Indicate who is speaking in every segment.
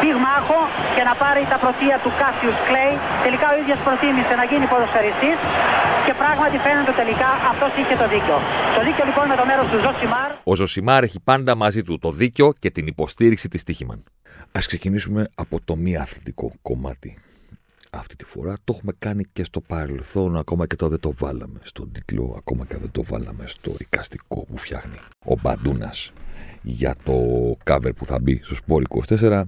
Speaker 1: πυγμάχο και να πάρει τα πρωτεία του Κάσιους Κλέη. Τελικά ο ίδιος προτίμησε να γίνει ποδοσφαιριστής και πράγματι φαίνεται τελικά αυτός είχε το δίκιο. Το δίκιο λοιπόν με το μέρος του Ζωσιμάρ.
Speaker 2: Ο Ζωσιμάρ έχει πάντα μαζί του το δίκιο και την υποστήριξη της Stoiximan. Ας ξεκινήσουμε από το μη αθλητικό κομμάτι αυτή τη φορά. Το έχουμε κάνει και στο παρελθόν, ακόμα και το δεν το βάλαμε στον τίτλο, ακόμα και δεν το βάλαμε στο εικαστικό που φτιάχνει ο Μπαντούνας για το cover που θα μπει στο Σπόρ 24.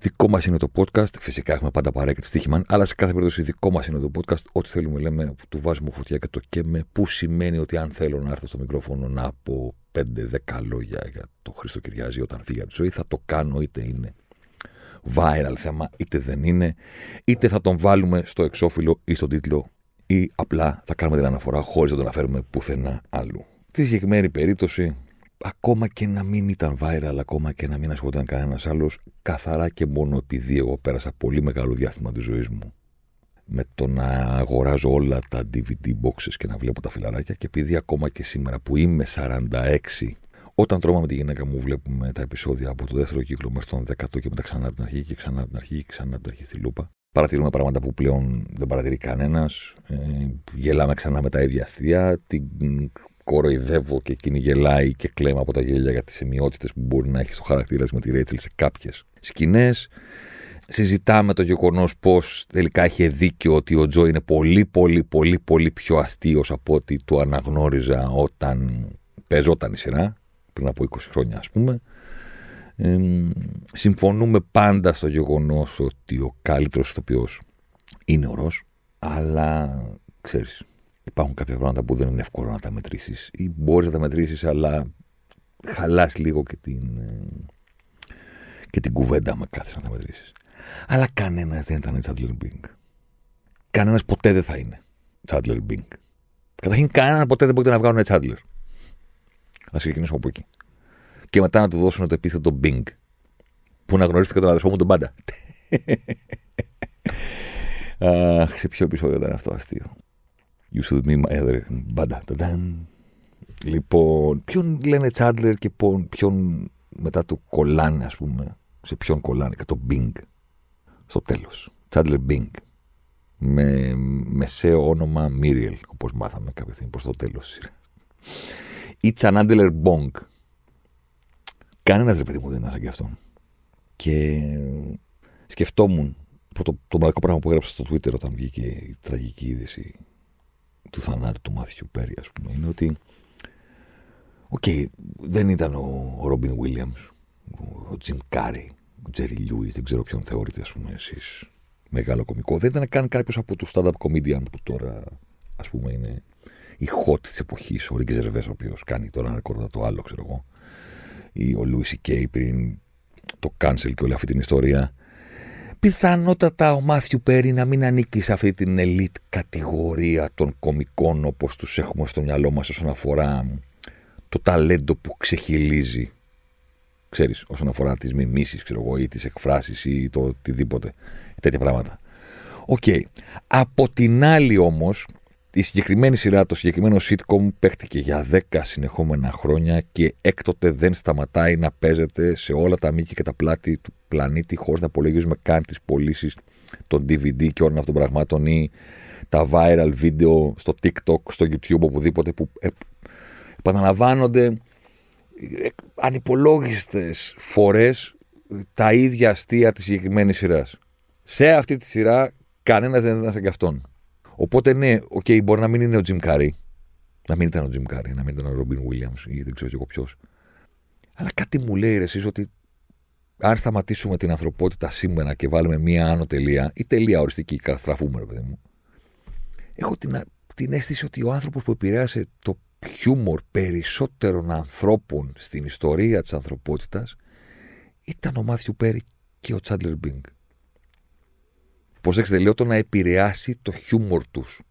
Speaker 2: Δικό μας είναι το podcast. Φυσικά έχουμε πάντα παρέα και τη στοίχημαν, αλλά σε κάθε περίπτωση δικό μας είναι το podcast. Ό,τι θέλουμε λέμε, του βάζουμε φωτιά και το καίμε. Που σημαίνει ότι αν θέλω να έρθω στο μικρόφωνο να πω 5-10 λόγια για το Χρήστο Κυριάζη όταν φύγει από τη ζωή, θα το κάνω είτε είναι viral θέμα, είτε δεν είναι, είτε θα τον βάλουμε στο εξώφυλλο ή στον τίτλο, ή απλά θα κάνουμε την αναφορά χωρίς να τον αναφέρουμε πουθενά αλλού. Στη συγκεκριμένη περίπτωση, ακόμα και να μην ήταν viral, ακόμα και να μην ασχολούνταν κανένας άλλος, καθαρά και μόνο επειδή εγώ πέρασα πολύ μεγάλο διάστημα της ζωής μου με το να αγοράζω όλα τα DVD boxes και να βλέπω τα φιλαράκια και επειδή ακόμα και σήμερα που είμαι 46 όταν τρώμε με τη γυναίκα μου, βλέπουμε τα επεισόδια από το δεύτερο κύκλο μέχρι τον δέκατο και μετά ξανά από την αρχή και ξανά από την αρχή και ξανά από την αρχή στη λούπα. Παρατηρούμε πράγματα που πλέον δεν παρατηρεί κανένας. Ε, γελάμε ξανά με τα ίδια αστεία. Την κοροϊδεύω και εκείνη γελάει και κλαίμε από τα γέλια για τις σημειότητες που μπορεί να έχει στο χαρακτήρα με τη Ρέιτσελ σε κάποιες σκηνές. Συζητάμε το γεγονός πως τελικά είχε δίκιο ότι ο Τζο είναι πολύ, πολύ, πολύ, πολύ πιο αστείος από ό,τι το αναγνώριζα όταν παίζονταν η σειρά πριν από 20 χρόνια ας πούμε. Ε, συμφωνούμε πάντα στο γεγονός ότι ο καλύτερος ηθοποιός είναι ο Ρος, αλλά ξέρεις, υπάρχουν κάποια πράγματα που δεν είναι εύκολο να τα μετρήσεις ή μπορείς να τα μετρήσεις αλλά χαλάς λίγο και την, ε, και την κουβέντα με κάθεσαι να τα μετρήσεις. Αλλά κανένας δεν ήταν Τσάντλερ Μπίνγκ. Κανένας ποτέ δεν θα είναι Τσάντλερ Μπίνγκ. Καταρχήν κανέναν ποτέ δεν μπορεί να βγάλουν Τσάντλερ. Α ξεκινήσουμε από εκεί. Και μετά να του δώσουν το επίθετο Bing. Που να γνωρίσετε τον αδερφό μου τον πάντα. Αχ, σε ποιο επεισόδιο ήταν αυτό αστείο. You should be my other μπάντα. Λοιπόν, ποιον λένε Τσάντλερ και ποιον μετά του κολλάνε, ας πούμε. Σε ποιον κολλάνε και το Bing. Στο τέλος. Τσάντλερ Bing. Με μεσαίο όνομα Μίριελ, όπως μάθαμε κάποια στιγμή προς το τέλος της σειράς ή Τσανάντλερ Μπονγκ. Κανένας ρε παιδί μου δεν ήταν σαν και αυτόν. Και σκεφτόμουν το, το μοναδικό πράγμα που έγραψα στο Twitter όταν βγήκε η τραγική είδηση του θανάτου του Μάθιου Πέρι, ας πούμε, είναι ότι. Ok, okay, δεν ήταν ο Ρόμπιν Βίλιαμς, ο Τζιμ Κάρι, ο Τζέρι Λιούις, δεν ξέρω ποιον θεωρείτε, ας πούμε, εσείς μεγάλο κωμικό. Δεν ήταν καν κάποιος από τους stand-up comedian που τώρα, ας πούμε, είναι η hot της εποχής, ο Ρίγκε Ζερβέ, ο οποίος κάνει τώρα ένα ρεκόρ το άλλο, ξέρω εγώ, ή ο Λούις Κέι πριν το cancel και όλη αυτή την ιστορία. Πιθανότατα ο Μάθιου Πέρι να μην ανήκει σε αυτή την elite κατηγορία των κομικών όπως τους έχουμε στο μυαλό μας όσον αφορά το ταλέντο που ξεχυλίζει ξέρεις, όσον αφορά τις μιμήσεις, ξέρω εγώ, ή τις εκφράσεις ή το οτιδήποτε, τέτοια πράγματα. Ok. Okay. Από την άλλη όμως, η συγκεκριμένη σειρά, το συγκεκριμένο sitcom παίχτηκε για 10 συνεχόμενα χρόνια και έκτοτε δεν σταματάει να παίζεται σε όλα τα μήκη και τα πλάτη του πλανήτη χωρίς να υπολογίζουμε καν τις πωλήσεις των DVD και όλων αυτών των πραγμάτων ή τα viral βίντεο στο TikTok, στο YouTube, οπουδήποτε που επαναλαμβάνονται ε, ανυπολόγιστες φορές τα ίδια αστεία της συγκεκριμένης σειράς. Σε αυτή τη σειρά κανένας δεν ήταν σαν και αυτόν. Οπότε ναι, okay, μπορεί να μην είναι ο Jim Carrey. Να μην ήταν ο Jim Carrey, να μην ήταν ο Robin Williams ή δεν ξέρω εγώ ποιος. Αλλά κάτι μου λέει ρε, εσείς ότι αν σταματήσουμε την ανθρωπότητα σήμερα και βάλουμε μία άνω τελεία ή τελεία οριστική, καταστραφούμε, ρε παιδί μου. Έχω την, την αίσθηση ότι ο άνθρωπος που επηρέασε το χιούμορ περισσότερων ανθρώπων στην ιστορία της ανθρωπότητας ήταν ο Μάθιου Πέρι και ο Τσάντλερ Μπίνγκ προσέξτε, λέω το να επηρεάσει το χιούμορ τους.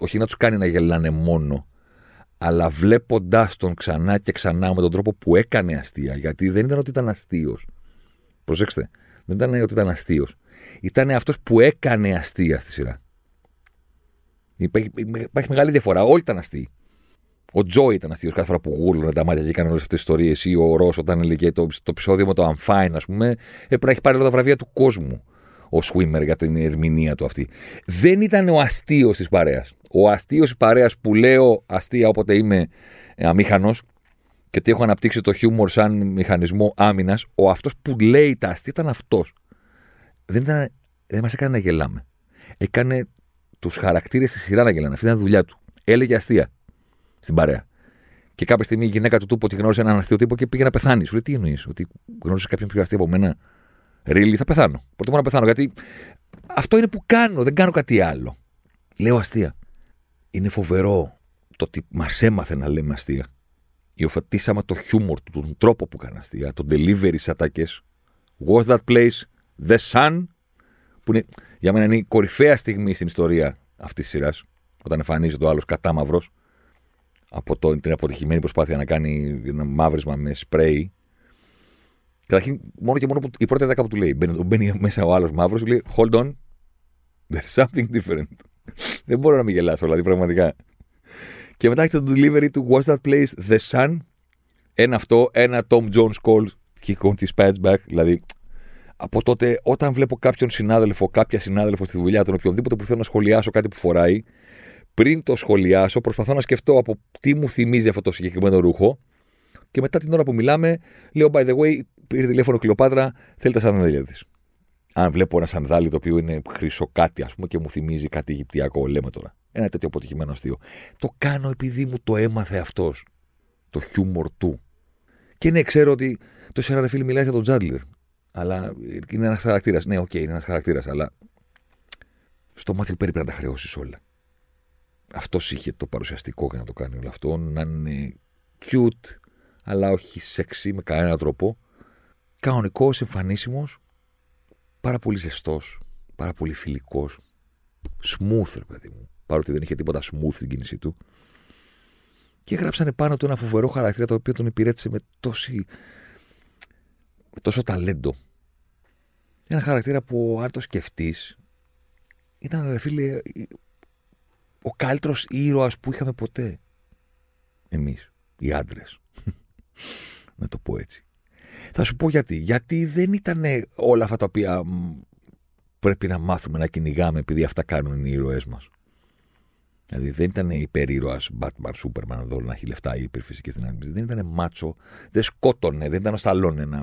Speaker 2: Όχι να τους κάνει να γελάνε μόνο, αλλά βλέποντάς τον ξανά και ξανά με τον τρόπο που έκανε αστεία. Γιατί δεν ήταν ότι ήταν αστείος. Προσέξτε, δεν ήταν ότι ήταν αστείος. Ήταν αυτός που έκανε αστεία στη σειρά. Υπάρχει, υπάρχει μεγάλη διαφορά. Όλοι ήταν αστείοι. Ο Τζο ήταν αστείος κάθε φορά που γούρλωνε τα μάτια και έκανε όλες αυτές τις ιστορίες. Ή ο Ρος όταν έλεγε το, το επεισόδιο με το Unfine, ας πούμε, έπρεπε να έχει πάρει όλα τα βραβεία του κόσμου ο Σουίμερ για την ερμηνεία του αυτή. Δεν ήταν ο αστείος της παρέας. Ο αστείος τη παρέας που λέω αστεία όποτε είμαι ε, αμήχανος και ότι έχω αναπτύξει το χιούμορ σαν μηχανισμό άμυνας, ο αυτός που λέει τα αστεία ήταν αυτός. Δεν, δεν μας έκανε να γελάμε. Έκανε τους χαρακτήρες στη σειρά να γελάνε. Αυτή ήταν η δουλειά του. Έλεγε αστεία στην παρέα. Και κάποια στιγμή η γυναίκα του του είπε ότι γνώρισε έναν αστείο τύπο και πήγε να πεθάνει. Σου λέει τι εννοείς, Ότι γνώρισες κάποιον πιο αστείο από μένα; Ρίλι, θα πεθάνω. Προτιμώ να πεθάνω γιατί αυτό είναι που κάνω, δεν κάνω κάτι άλλο. Λέω αστεία. Είναι φοβερό το ότι μας έμαθε να λέμε αστεία. Υιοθετήσαμε το χιούμορ του, τον τρόπο που κάνει αστεία, τον delivery στι ατάκες. Was that place the sun, που είναι, για μένα είναι η κορυφαία στιγμή στην ιστορία αυτής της σειράς, όταν εμφανίζεται ο άλλος κατάμαυρος από το, την αποτυχημένη προσπάθεια να κάνει ένα μαύρισμα με σπρέι. Καταρχήν, μόνο και μόνο που η πρώτη δέκα που του λέει, μπαίνει, μπαίνει μέσα ο άλλος μαύρος, λέει Hold on, there's something different. Δεν μπορώ να μην γελάσω, δηλαδή πραγματικά. Και μετά έχει το delivery του Was that place the sun. Ένα αυτό, ένα Tom Jones call, he on his pads back. Δηλαδή, από τότε, όταν βλέπω κάποιον συνάδελφο, κάποια συνάδελφο στη δουλειά, τον οποιονδήποτε που θέλω να σχολιάσω κάτι που φοράει, πριν το σχολιάσω, προσπαθώ να σκεφτώ από τι μου θυμίζει αυτό το συγκεκριμένο ρούχο. Και μετά την ώρα που μιλάμε, λέω by the way, πήρε τηλέφωνο Κλειοπάτρα, θέλει τα σανδάλια τη. Αν βλέπω ένα σανδάλι το οποίο είναι χρυσό κάτι, ας πούμε, και μου θυμίζει κάτι Αιγυπτιακό, λέμε τώρα. Ένα τέτοιο αποτυχημένο αστείο. Το κάνω επειδή μου το έμαθε αυτός. Το χιούμορ του. Και ναι, ξέρω ότι το σε φίλοι μιλάει για τον Τσάντλερ. Αλλά είναι ένας χαρακτήρας. Ναι, OK, okay, είναι ένας χαρακτήρας, αλλά στο Μάθιου πρέπει να τα χρεώσεις όλα αυτός είχε το παρουσιαστικό για να το κάνει όλο αυτό. Να είναι cute, αλλά όχι sexy με κανένα τρόπο. Κανονικός, εμφανίσιμος, πάρα πολύ ζεστός, πάρα πολύ φιλικός. Smooth, ρε παιδί μου. Παρότι δεν είχε τίποτα smooth στην κίνησή του. Και γράψανε πάνω του ένα φοβερό χαρακτήρα το οποίο τον υπηρέτησε με, τόση, με τόσο ταλέντο. Ένα χαρακτήρα που αν το σκεφτείς, ήταν ρε φίλε, ο καλύτερος ήρωας που είχαμε ποτέ. Εμείς, οι άντρες. να το πω έτσι. Θα σου πω γιατί. Γιατί δεν ήταν όλα αυτά τα οποία πρέπει να μάθουμε να κυνηγάμε επειδή αυτά κάνουν οι ήρωές μας. Δηλαδή δεν ήταν υπερήρωας Batman, Superman εδώ να έχει λεφτά ή υπερφυσικές δυνάμεις. Δεν ήταν μάτσο, δεν σκότωνε, δεν ήταν ο Σταλόνε να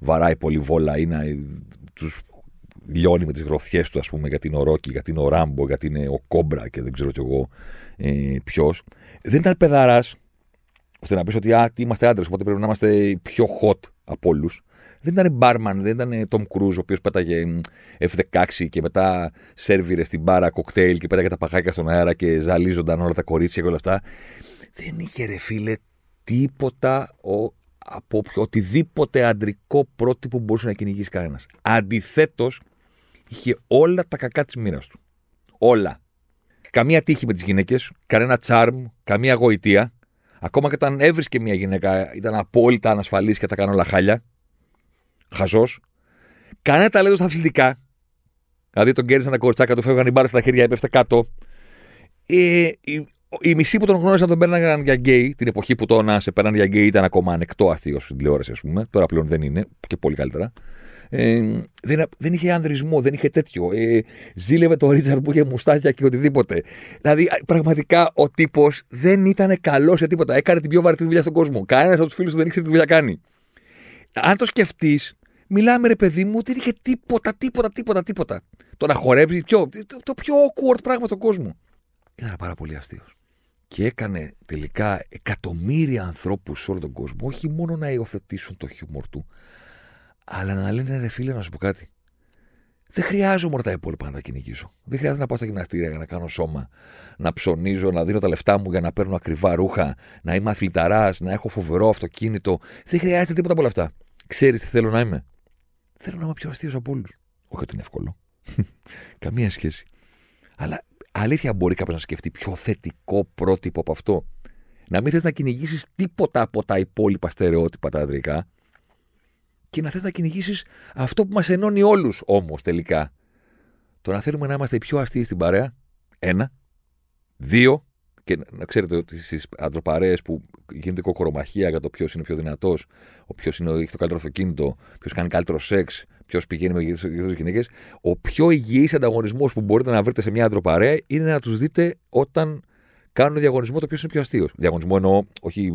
Speaker 2: βαράει πολύ βόλα ή να τους λιώνει με τις γροθιές του, ας πούμε, γιατί είναι ο Ρόκι, γιατί είναι ο Ράμπο, γιατί είναι ο Κόμπρα και δεν ξέρω κι εγώ ε, ποιος. Δεν ήταν παιδαρά, ώστε να πεις ότι α, τι είμαστε άντρες, οπότε πρέπει να είμαστε πιο hot από όλους. Δεν ήταν μπάρμαν, δεν ήταν Tom Cruise, ο οποίος πέταγε F16 και μετά σερβιρε στην μπάρα κοκτέιλ και πέταγε τα παχάκια στον αέρα και ζαλίζονταν όλα τα κορίτσια και όλα αυτά. Δεν είχε ρε φίλε τίποτα ο, από οτιδήποτε αντρικό πρότυπο μπορούσε να κυνηγήσει κανένας. Αντιθέτως, είχε όλα τα κακά της μοίρας του. Όλα. Καμία τύχη με τις γυναίκες, κανένα charm, καμία γοητεία. Ακόμα και όταν έβρισκε μια γυναίκα, ήταν απόλυτα ανασφαλής και τα κάνει όλα χάλια. Χαζός. Κανένα ταλέντο στα αθλητικά. Δηλαδή τον κέρδισαν τα κοριτσάκια του, φεύγαν οι μπάλες στα χέρια, έπεφτε κάτω. Ε, οι μισοί που τον γνώρισαν τον παίρναν για γκέι, την εποχή που το να σε παίρναν για γκέι ήταν ακόμα ανεκτό αστείο στην τηλεόραση, ας πούμε. Τώρα πλέον δεν είναι και πολύ καλύτερα. Ε, δεν, δεν είχε ανδρισμό, δεν είχε τέτοιο. Ε, ζήλευε το Ρίτσαρντ που είχε μουστάκια και οτιδήποτε. Δηλαδή, πραγματικά ο τύπος δεν ήταν καλός σε τίποτα. Έκανε την πιο βαρετή δουλειά στον κόσμο. Κανένας από τους φίλους του δεν ήξερε τι δουλειά κάνει. Αν το σκεφτείς, μιλάμε ρε παιδί μου ότι δεν είχε τίποτα, τίποτα, τίποτα, τίποτα. Το να χορέψει, το, το πιο awkward πράγμα στον κόσμο. Ήταν πάρα πολύ αστείος. Και έκανε τελικά εκατομμύρια ανθρώπους σε όλο τον κόσμο όχι μόνο να υιοθετήσουν το χιούμορ του, αλλά να λένε ρε φίλε, να σου πω κάτι. Δεν χρειάζομαι όλα τα υπόλοιπα να τα κυνηγήσω. Δεν χρειάζεται να πάω στα γυμναστήρια για να κάνω σώμα, να ψωνίζω, να δίνω τα λεφτά μου για να παίρνω ακριβά ρούχα, να είμαι αθληταράς, να έχω φοβερό αυτοκίνητο. Δεν χρειάζεται τίποτα από όλα αυτά. Ξέρεις τι θέλω να είμαι; Θέλω να είμαι πιο αστείος από όλους. Όχι ότι είναι εύκολο. Καμία σχέση. Αλλά Αλήθεια μπορεί κάποιος να σκεφτεί πιο θετικό πρότυπο από αυτό. Να μην θες να κυνηγήσεις τίποτα από τα υπόλοιπα στερεότυπα τα αντρικά και να θες να κυνηγήσεις αυτό που μας ενώνει όλους όμως τελικά. Το να θέλουμε να είμαστε οι πιο αστείοι στην παρέα. Ένα. Δύο. Και να ξέρετε ότι στις αντροπαρέε που γίνεται κοκορομαχία για το ποιος είναι πιο δυνατός, ο ποιος έχει το καλύτερο αυτοκίνητο, ποιος κάνει καλύτερο σεξ, ποιος πηγαίνει με γυναίκε γυναίκες, ο πιο υγιής ανταγωνισμός που μπορείτε να βρείτε σε μια αντροπαρέα είναι να τους δείτε όταν κάνουν διαγωνισμό το ποιος είναι πιο αστείος. Διαγωνισμό εννοώ, όχι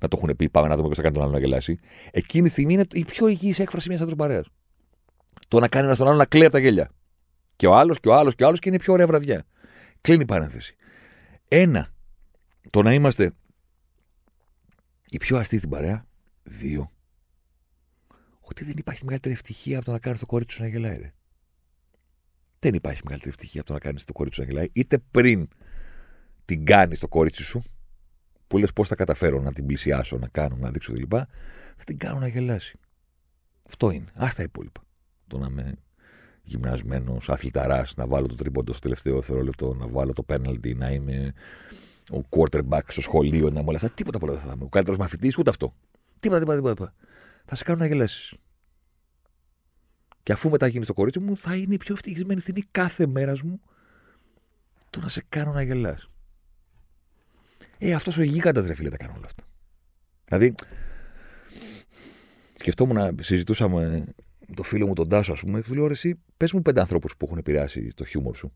Speaker 2: να το έχουν πει, πάμε να δούμε πώς θα κάνει τον άλλο να γελάσει. Εκείνη τη στιγμή είναι η πιο υγιής έκφραση μιας αντροπαρέα. Το να κάνει ένας τον άλλο να κλαίει από τα γέλια. Και ο άλλος και ο άλλος και ο άλλος και είναι η πιο ωραία βραδιά. Κλείνει η παρένθεση. Ένα, το να είμαστε οι πιο αστείοι στην παρέα. Δύο, ότι δεν υπάρχει μεγαλύτερη ευτυχία από το να κάνεις το κορίτσι σου να γελάει. Ρε. Δεν υπάρχει μεγαλύτερη ευτυχία από το να κάνεις το κορίτσι σου να γελάει, είτε πριν την κάνεις το κορίτσι σου, που λες πώς θα καταφέρω να την πλησιάσω, να κάνω, να δείξω κλπ. Θα την κάνω να γελάσει. Αυτό είναι. Α τα υπόλοιπα. Το να είμαι γυμνασμένος, αθληταράς, να βάλω το τριμπόντο στο τελευταίο δευτερόλεπτο, να βάλω το πέναλτι, να είμαι ο quarterback στο σχολείο, να μου όλα αυτά. Τίποτα από όλα δεν θα είμαι. Ο καλύτερος μαθητής, ούτε αυτό. Τίποτα, τίποτα, τίποτα θα σε κάνω να γελάσεις. Και αφού μετά γίνεις το κορίτσι μου, θα είναι η πιο ευτυχισμένη στιγμή κάθε μέρας μου το να σε κάνω να γελάς. Ε, αυτός ο γίγαντας ρε φίλε τα κάνω όλα αυτά. Δηλαδή, σκεφτόμουν να συζητούσαμε το φίλο μου τον Τάσο, ας πούμε, και του λέω: Εσύ, πες μου πέντε ανθρώπου που έχουν επηρεάσει το χιούμορ σου.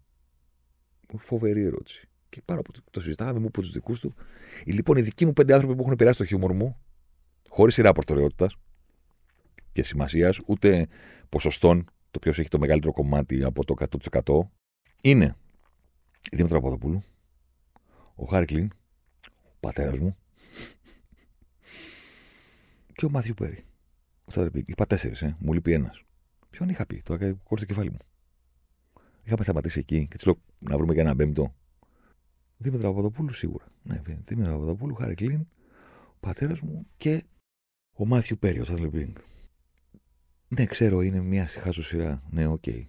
Speaker 2: Φοβερή ερώτηση. Και πάνω από το, το συζητάμε, μου από τους δικούς του. Λοιπόν, οι δικοί μου πέντε άνθρωποι που έχουν επηρεάσει το χιούμορ μου, χωρίς σειρά προτεραιότητας, και σημασίας, ούτε ποσοστών, το ποιος έχει το μεγαλύτερο κομμάτι από το 100%, είναι η Δήμητρα Παπαδοπούλου, ο Χάρη ο πατέρας μου και ο Μάθιου Πέρι. Είπα τέσσερις, ε. μου λείπει ένας. Ποιον είχα πει, τώρα κόρη το κεφάλι μου. Είχαμε σταματήσει εκεί και της λέω να βρούμε και ένα πέμπτο. Δήμητρα Παπαδοπούλου σίγουρα. Ναι, Δήμητρα Παπαδοπούλου, Χάρη Κλίν, ο πατέρας μου και ο Μάθιου Πέρι, ο Σάτλε ναι, ξέρω, είναι μια χαζή σειρά. Ναι, OK. Okay.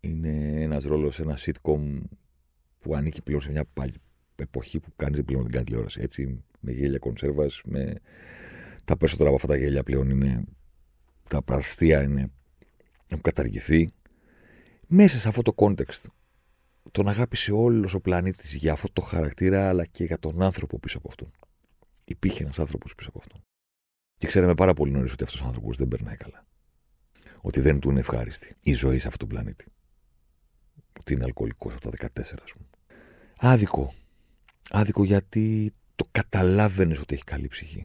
Speaker 2: Είναι ένας ρόλος σε ένα sitcom που ανήκει πλέον σε μια άλλη εποχή που κανείς δεν πλέον δεν κάνει τηλεόραση. Έτσι, με γέλια κονσέρβας, με. Τα περισσότερα από αυτά τα γέλια πλέον είναι. Τα αστεία είναι. Έχουν καταργηθεί. Μέσα σε αυτό το context, τον αγάπησε όλος ο πλανήτης για αυτό το χαρακτήρα, αλλά και για τον άνθρωπο πίσω από αυτόν. Υπήρχε ένας άνθρωπος πίσω από αυτόν. Και ξέραμε πάρα πολύ νωρίς ότι αυτός ο άνθρωπος δεν περνάει καλά ότι δεν του είναι ευχάριστη η ζωή σε αυτόν τον πλανήτη. Ότι είναι αλκοολικός από τα 14, ας πούμε. Άδικο. Άδικο γιατί το καταλάβαινες ότι έχει καλή ψυχή.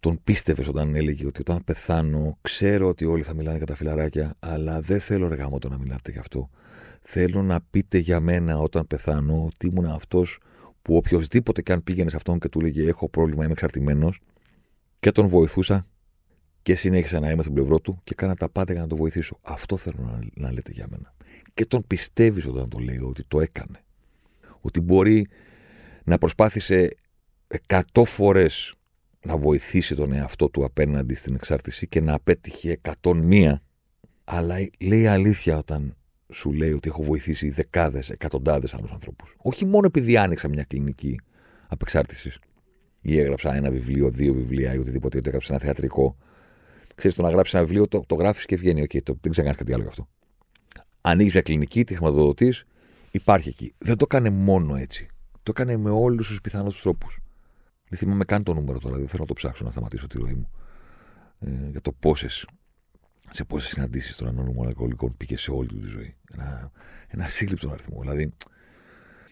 Speaker 2: Τον πίστευες όταν έλεγε ότι όταν πεθάνω, ξέρω ότι όλοι θα μιλάνε για τα φιλαράκια, αλλά δεν θέλω ρε το να μιλάτε γι' αυτό. Θέλω να πείτε για μένα όταν πεθάνω ότι ήμουν αυτός που οποιοδήποτε και αν πήγαινε σε αυτόν και του έλεγε Έχω πρόβλημα, είμαι εξαρτημένος, και τον βοηθούσα και συνέχισα να είμαι στην πλευρό του και κάνα τα πάντα για να το βοηθήσω. Αυτό θέλω να, να λέτε για μένα. Και τον πιστεύεις όταν το λέει ότι το έκανε. Ότι μπορεί να προσπάθησε εκατό φορές να βοηθήσει τον εαυτό του απέναντι στην εξάρτηση και να απέτυχε 101. Αλλά λέει αλήθεια όταν σου λέει ότι έχω βοηθήσει δεκάδες, εκατοντάδες άλλους ανθρώπους. Όχι μόνο επειδή άνοιξα μια κλινική απεξάρτησης ή έγραψα ένα βιβλίο, δύο βιβλία ή οτιδήποτε, ή έγραψα ένα θεατρικό Ξέρεις, το να γράψεις ένα βιβλίο, το, το γράφεις και βγαίνει. Okay, το, δεν ξανακάνει κάτι άλλο γι' αυτό. Ανοίγεις μια κλινική, τη χρηματοδοτείς, υπάρχει εκεί. Δεν το έκανε μόνο έτσι. Το έκανε με όλους τους πιθανούς τρόπους. Δεν θυμάμαι καν το νούμερο τώρα, δεν θέλω να το ψάξω να σταματήσω τη ροή μου. Ε, για το πόσες σε πόσες συναντήσεις των ανώνυμων αλκοολικών πήγε σε όλη του τη ζωή. Ένα, ένα σύλληπτο αριθμό. Δηλαδή,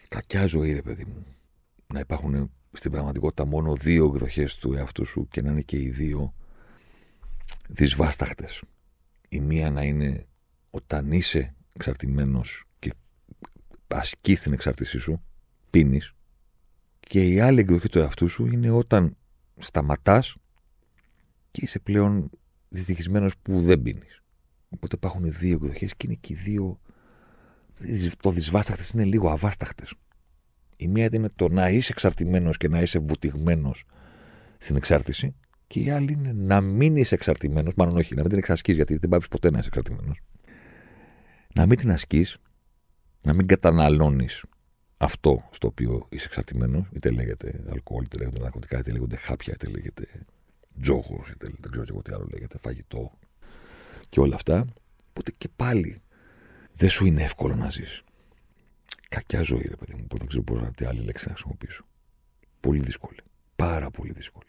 Speaker 2: κακιά ζωή, ρε παιδί μου. Να υπάρχουν στην πραγματικότητα μόνο δύο εκδοχές του εαυτού σου και να είναι και οι δύο δυσβάσταχτες. Η μία να είναι όταν είσαι εξαρτημένος και ασκείς την εξάρτησή σου, πίνεις, και η άλλη εκδοχή του εαυτού σου είναι όταν σταματάς και είσαι πλέον δυστυχισμένος που δεν πίνεις. Οπότε υπάρχουν οι δύο εκδοχές και είναι και οι δύο το δυσβάσταχτες είναι λίγο αβάσταχτες. Η μία είναι το να είσαι εξαρτημένος και να είσαι βουτυγμένος στην εξάρτηση και η άλλη είναι να μην είσαι εξαρτημένος, μάλλον όχι, να μην την εξασκείς, γιατί δεν πάει ποτέ να είσαι εξαρτημένος. Να μην την ασκείς, να μην καταναλώνεις αυτό στο οποίο είσαι εξαρτημένος, είτε λέγεται αλκοόλ, είτε λέγεται ναρκωτικά, είτε λέγονται χάπια, είτε λέγεται τζόγος, είτε δεν ξέρω εγώ τι άλλο λέγεται, φαγητό και όλα αυτά. Οπότε και πάλι δεν σου είναι εύκολο να ζεις. Κακιά ζωή, ρε παιδί μου, που δεν ξέρω πώς τι άλλη λέξη να χρησιμοποιήσω. Πολύ δύσκολη. Πάρα πολύ δύσκολη.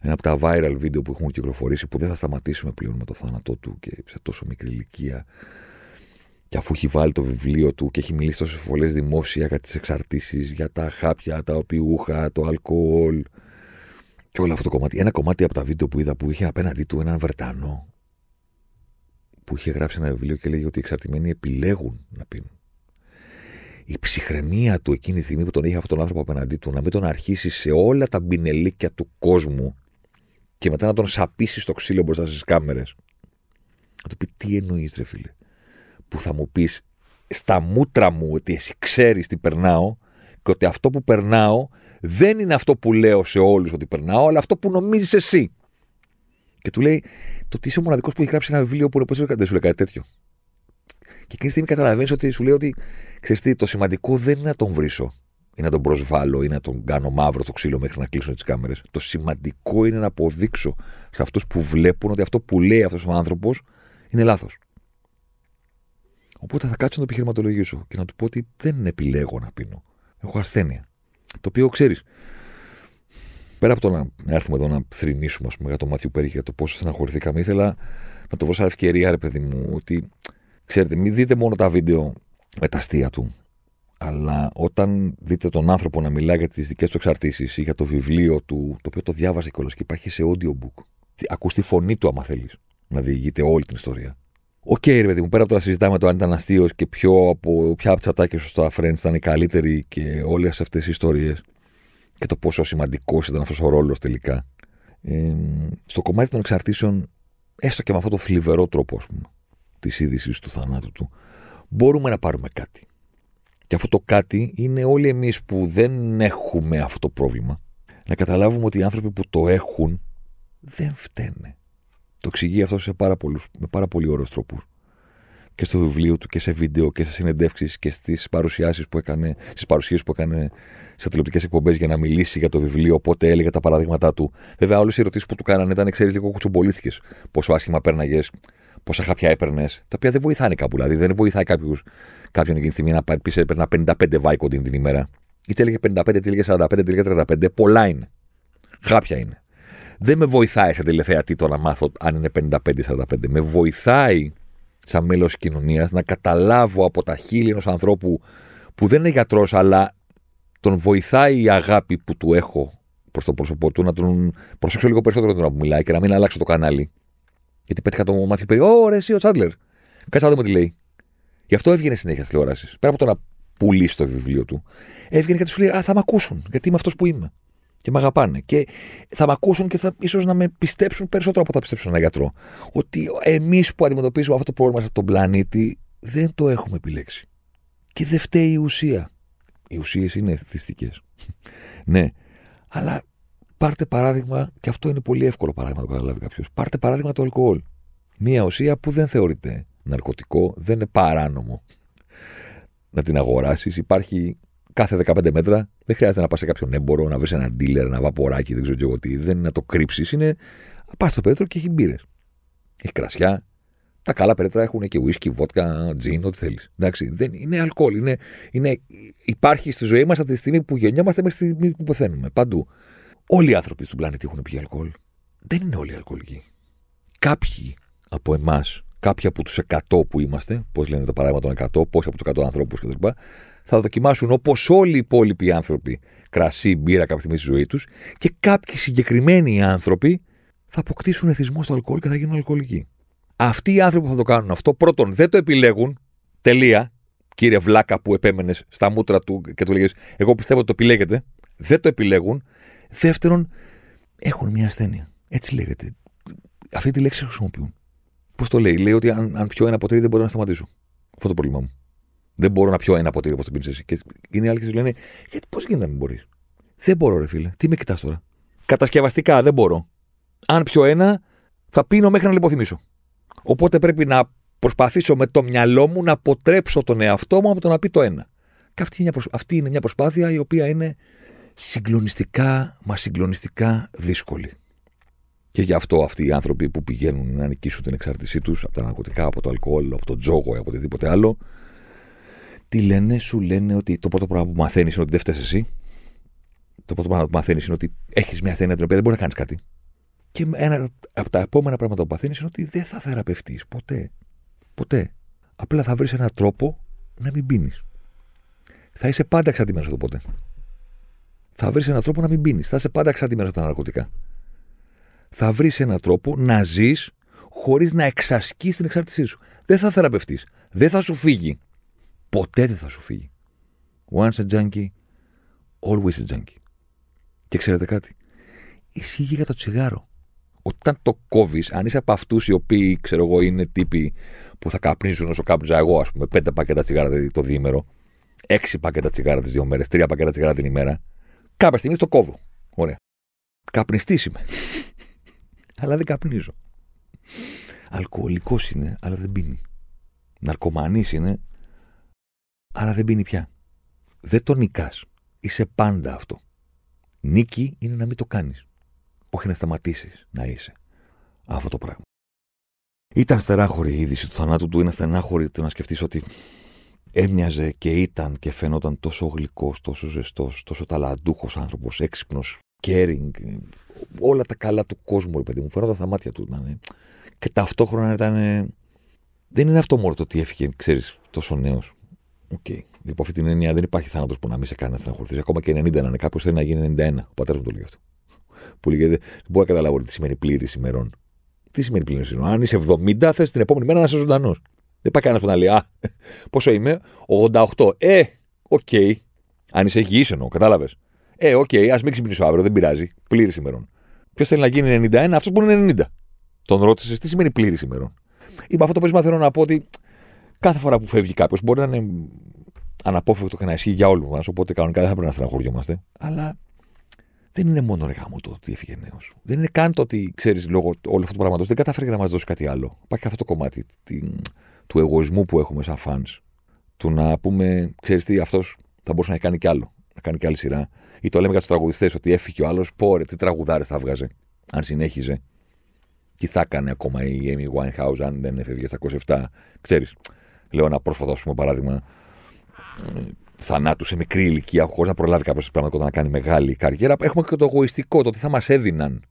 Speaker 2: Ένα από τα viral βίντεο που έχουν κυκλοφορήσει που δεν θα σταματήσουμε πλέον με το θάνατό του και σε τόσο μικρή ηλικία. Και αφού έχει βάλει το βιβλίο του και έχει μιλήσει τόσες φορές δημόσια για τις εξαρτήσεις, για τα χάπια, τα οπιούχα, το αλκοόλ και όλο αυτό το κομμάτι. Ένα κομμάτι από τα βίντεο που είδα που είχε απέναντί του έναν Βρετανό που είχε γράψει ένα βιβλίο και λέγει ότι οι εξαρτημένοι επιλέγουν να πίνουν. Η ψυχραιμία του εκείνη τη στιγμή που τον είχε αυτόν τον άνθρωπο απέναντί του, να μην τον αρχίσει σε όλα τα μπινελίκια του κόσμου και μετά να τον σαπίσει στο ξύλο μπροστά στις κάμερες. Να του πει τι εννοείς, ρε φίλε; Που θα μου πεις στα μούτρα μου ότι εσύ ξέρεις τι περνάω και ότι αυτό που περνάω δεν είναι αυτό που λέω σε όλους ότι περνάω, αλλά αυτό που νομίζεις εσύ. Και του λέει, το ότι είσαι ο μοναδικός που έχει γράψει ένα βιβλίο που είναι δεν σου λέει κάτι τέτοιο. Και εκείνη τη στιγμή καταλαβαίνεις ότι σου λέει ότι ξέρεις τι, το σημαντικό δεν είναι να τον βρίσω ή να τον προσβάλλω ή να τον κάνω μαύρο το ξύλο μέχρι να κλείσουν τις κάμερες. Το σημαντικό είναι να αποδείξω σε αυτούς που βλέπουν ότι αυτό που λέει αυτός ο άνθρωπος είναι λάθος. Οπότε θα κάτσω να το επιχειρηματολογήσω και να του πω ότι δεν επιλέγω να πίνω. Έχω ασθένεια. Το οποίο ξέρεις, πέρα από το να έρθουμε εδώ να θρυνήσουμε πούμε, για το Μάθιου Πέρι για το πόσο στεναχωρηθήκαμε, ήθελα να το δώσω ευκαιρία, ρε παιδί μου, ότι ξέρετε, μην δείτε μόνο τα βίντεο με τα αστεία του. Αλλά όταν δείτε τον άνθρωπο να μιλάει για τις δικές του εξαρτήσεις ή για το βιβλίο του, το οποίο το διάβασε κιόλας και υπάρχει σε audiobook, ακούς τη φωνή του, άμα θέλεις, να διηγείται όλη την ιστορία. OK, okay, ρε παιδί μου, πέρα από το να συζητάμε το αν ήταν αστείος και ποιο από, ποια από τις ατάκες του στα Friends ήταν η καλύτερη και όλες αυτές οι ιστορίες και το πόσο σημαντικός ήταν αυτός ο ρόλος τελικά. Ε, στο κομμάτι των εξαρτήσεων, έστω και με αυτό το θλιβερό τρόπο, ας πούμε, της είδησης του θανάτου του, μπορούμε να πάρουμε κάτι. Και αυτό το κάτι είναι όλοι εμείς που δεν έχουμε αυτό το πρόβλημα. Να καταλάβουμε ότι οι άνθρωποι που το έχουν δεν φταίνε. Το εξηγεί αυτό σε πάρα πολλούς, με πάρα πολύ ωραίους τρόπους. Και στο βιβλίο του και σε βίντεο και σε συνεντεύξεις και στις παρουσιάσεις που έκανε, στις παρουσίες που έκανε σε τηλεοπτικές εκπομπές για να μιλήσει για το βιβλίο. Οπότε έλεγε τα παραδείγματά του. Βέβαια, όλες οι ερωτήσεις που του κάνανε ήταν, ξέρεις, λίγο κουτσομπολίστηκε. Πόσο άσχημα πέρναγες, πόσα χάπια έπαιρνες. Τα οποία δεν βοηθάνε κάπου. Δηλαδή, δεν βοηθάει κάποιους, κάποιον εκείνη τη στιγμή να πάρει πίσω έπαιρνα 55 βάικοντιν την ημέρα. Είτε έλεγε 55, είτε έλεγε 45, είτε έλεγε 35. Πολλά είναι. Χάπια είναι. Δεν με βοηθάει σε τελευταία το να μάθω αν είναι 55-45. Με βοηθάει σαν μέλος κοινωνίας να καταλάβω από τα χείλη ενός ανθρώπου που δεν είναι γιατρός, αλλά τον βοηθάει η αγάπη που του έχω προς το πρόσωπό του να τον προσέξω λίγο περισσότερο τον που μιλάει και να μην αλλάξω το κανάλι. Γιατί πέτυχα το μάθημα περί. Ωραία, εσύ ο Τσάντλερ. Κάτσε να δούμε τι λέει. Γι' αυτό έβγαινε συνέχεια στις τηλεοράσεις. Πέρα από το να πουλήσει το βιβλίο του, έβγαινε και του λέει Α, θα με ακούσουν, γιατί είμαι αυτός που είμαι. Και με αγαπάνε. Και θα με ακούσουν και θα ίσως να με πιστέψουν περισσότερο από θα πιστέψουν ένα γιατρό. Ότι εμείς που αντιμετωπίζουμε αυτό το πρόβλημα στον πλανήτη δεν το έχουμε επιλέξει. Και δεν φταίει η ουσία. Οι ουσίες είναι θυστικές. ναι. Αλλά πάρτε παράδειγμα, και αυτό είναι πολύ εύκολο παράδειγμα να το καταλάβει κάποιος. Πάρτε παράδειγμα το αλκοόλ. Μία ουσία που δεν θεωρείται ναρκωτικό, δεν είναι παράνομο να την αγοράσεις. Υπάρχει κάθε 15 μέτρα. Δεν χρειάζεται να πας σε κάποιον έμπορο, να βρεις έναν dealer, ένα βαποράκι, δεν ξέρω και εγώ τι. Δεν είναι να το κρύψεις. Είναι. Πας στο πέτρο και έχει μπύρες. Έχει κρασιά. Τα καλά πέτρα έχουν και whisky, βότκα, τζιν, ό,τι θέλεις. Εντάξει, δεν είναι αλκοόλ. Είναι, είναι, υπάρχει στη ζωή μας από τη στιγμή που γεννιόμαστε μέχρι τη στιγμή που πεθαίνουμε. Παντού. Όλοι οι άνθρωποι στον πλανήτη έχουν πιει αλκοόλ. Δεν είναι όλοι αλκοολικοί. Κάποιοι από εμάς, κάποιοι από τους 100 που είμαστε, πώς λένε το παράδειγμα των 100, πόσοι από τους 100 ανθρώπους κτλ., θα δοκιμάσουν όπως όλοι οι υπόλοιποι άνθρωποι κρασί, μπύρα κάποια στιγμή στη ζωή τους και κάποιοι συγκεκριμένοι άνθρωποι θα αποκτήσουν εθισμό στο αλκοόλ και θα γίνουν αλκοολικοί. Αυτοί οι άνθρωποι που θα το κάνουν αυτό, πρώτον δεν το επιλέγουν, τελεία, κύριε Βλάκα που επέμενες στα μούτρα του και του λέγες Εγώ πιστεύω ότι το επιλέγετε, δεν το επιλέγουν. Δεύτερον, έχουν μια ασθένεια. Έτσι λέγεται. Αυτή τη λέξη χρησιμοποιούν. Πώς το λέει, λέει ότι αν, αν πιω ένα ποτήρι δεν μπορώ να σταματήσω. Αυτό το πρόβλημά μου. Δεν μπορώ να πιω ένα ποτήρι όπως το πίνεις εσύ. Και είναι άλλοι και σου λένε, Γιατί πώς γίνεται να μην μπορείς; Δεν μπορώ, ρε φίλε. Τι με κοιτάς τώρα; Κατασκευαστικά δεν μπορώ. Αν πιω ένα, θα πίνω μέχρι να λιποθυμίσω. Οπότε πρέπει να προσπαθήσω με το μυαλό μου να αποτρέψω τον εαυτό μου από το να πει το ένα. Και αυτή είναι, μια προσ... αυτή είναι μια προσπάθεια η οποία είναι συγκλονιστικά, μα συγκλονιστικά δύσκολη. Και γι' αυτό αυτοί οι άνθρωποι που πηγαίνουν να νικήσουν την εξάρτησή τους από τα ναρκωτικά, από το αλκοόλ, από το τζόγο ή από οτιδήποτε άλλο, τι λένε, σου λένε ότι το πρώτο πράγμα που μαθαίνεις είναι ότι δεν φταίει εσύ. Το πρώτο πράγμα που μαθαίνεις είναι ότι έχεις μια ασθένεια την οποία δεν μπορείς να κάνεις κάτι. Και ένα από τα επόμενα πράγματα που παθαίνει είναι ότι δεν θα θεραπευτείς ποτέ. Ποτέ. Απλά θα βρεις έναν τρόπο να μην πίνεις. Θα είσαι πάντα εξαρτημένος από το ποτέ. Θα βρεις έναν τρόπο να μην πίνεις. Θα είσαι πάντα εξαρτημένος από τα ναρκωτικά. Θα βρεις έναν τρόπο να ζεις χωρίς να εξασκείς την εξάρτησή σου. Δεν θα θεραπευτείς. Δεν θα σου φύγει. Ποτέ δεν θα σου φύγει. Once a junkie, always a junkie. Και ξέρετε κάτι; Ισχύει για το τσιγάρο. Όταν το κόβεις, αν είσαι από αυτούς οι οποίοι, ξέρω εγώ, είναι τύποι που θα καπνίζουν όσο κάπνιζα εγώ, ας πούμε, πέντε πακέτα τσιγάρα το διήμερο, έξι πακέτα τσιγάρα τις δύο μέρες, τρία πακέτα τσιγάρα την ημέρα, κάποια στιγμή το κόβω. Ωραία. Καπνιστής είμαι. αλλά δεν καπνίζω. Αλκοολικός είναι, αλλά δεν πίνει. Ναρκωμανής είναι, αλλά δεν πίνει πια. Δεν το νικάς. Είσαι πάντα αυτό. Νίκη είναι να μην το κάνεις. Όχι να σταματήσεις να είσαι αυτό το πράγμα. Ήταν στεράχωρη η είδηση του θανάτου του, είναι στενάχωρη το να σκεφτείς ότι έμοιαζε και ήταν και φαινόταν τόσο γλυκός, τόσο ζεστός, τόσο ταλαντούχος άνθρωπος, έξυπνος, caring, όλα τα καλά του κόσμου, ρε παιδί μου, φαινόταν στα μάτια του. Να Και ταυτόχρονα ήταν. Δεν είναι αυτό μόνο το ότι έφυγε, ξέρεις, τόσο νέος. OK. Okay. Υπό αυτή την έννοια δεν υπάρχει θάνατος που να μην σε κάνει να στεναχωρηθείς. Ακόμα και 90 να είναι κάποιος θέλει να γίνει 91. Ο πατέρας μου το λέει αυτό. Που λέγεται, δεν μπορώ να καταλάβω τι σημαίνει πλήρης ημερών. Τι σημαίνει πλήρης ημερών. Αν είσαι 70, θες την επόμενη μέρα να είσαι ζωντανός. Δεν πάει κανένας που να λέει, Α, πόσο είμαι, 88. Ε, OK. Okay. Αν είσαι υγιής εννοώ, κατάλαβες. Ε, OK, okay, ας μην ξυπνήσω αύριο, δεν πειράζει. Πλήρης ημερών. Ποιος θέλει να γίνει 91, αυτός που είναι 90. Τον ρώτησες τι σημαίνει πλήρης ημερών. Είπα αυτό το πέσμα θέλω να πω ότι κάθε φορά που φεύγει κάποιος μπορεί να είναι αναπόφευκτο και να ισχύει για όλους μας. Οπότε κανονικά δεν θα πρέπει να στεναχωριόμαστε. Αλλά δεν είναι μόνο ρε γάμο το ότι έφυγε νέος. Δεν είναι καν το ότι ξέρεις λόγω όλου αυτού του πράγματος δεν κατάφερε να μας δώσει κάτι άλλο. Υπάρχει αυτό το κομμάτι την, του εγωισμού που έχουμε σαν φαν. Του να πούμε, ξέρεις τι, αυτός θα μπορούσε να κάνει κι άλλο. Να κάνει κι άλλη σειρά. Ή το λέμε για τους τραγουδιστές ότι έφυγε ο άλλος, πόρε, τι τραγουδάρες θα βγάζε. Αν συνέχιζε. Τι θα έκανε ακόμα η Amy Winehouse αν δεν έφευγε στα 27. Ξέρεις. Λέω ένα πρόσφατο πούμε, παράδειγμα θανάτου σε μικρή ηλικία, χωρίς να προλάβει κάποιος πράγματα να κάνει μεγάλη καριέρα. Έχουμε και το εγωιστικό, το ότι θα μας έδιναν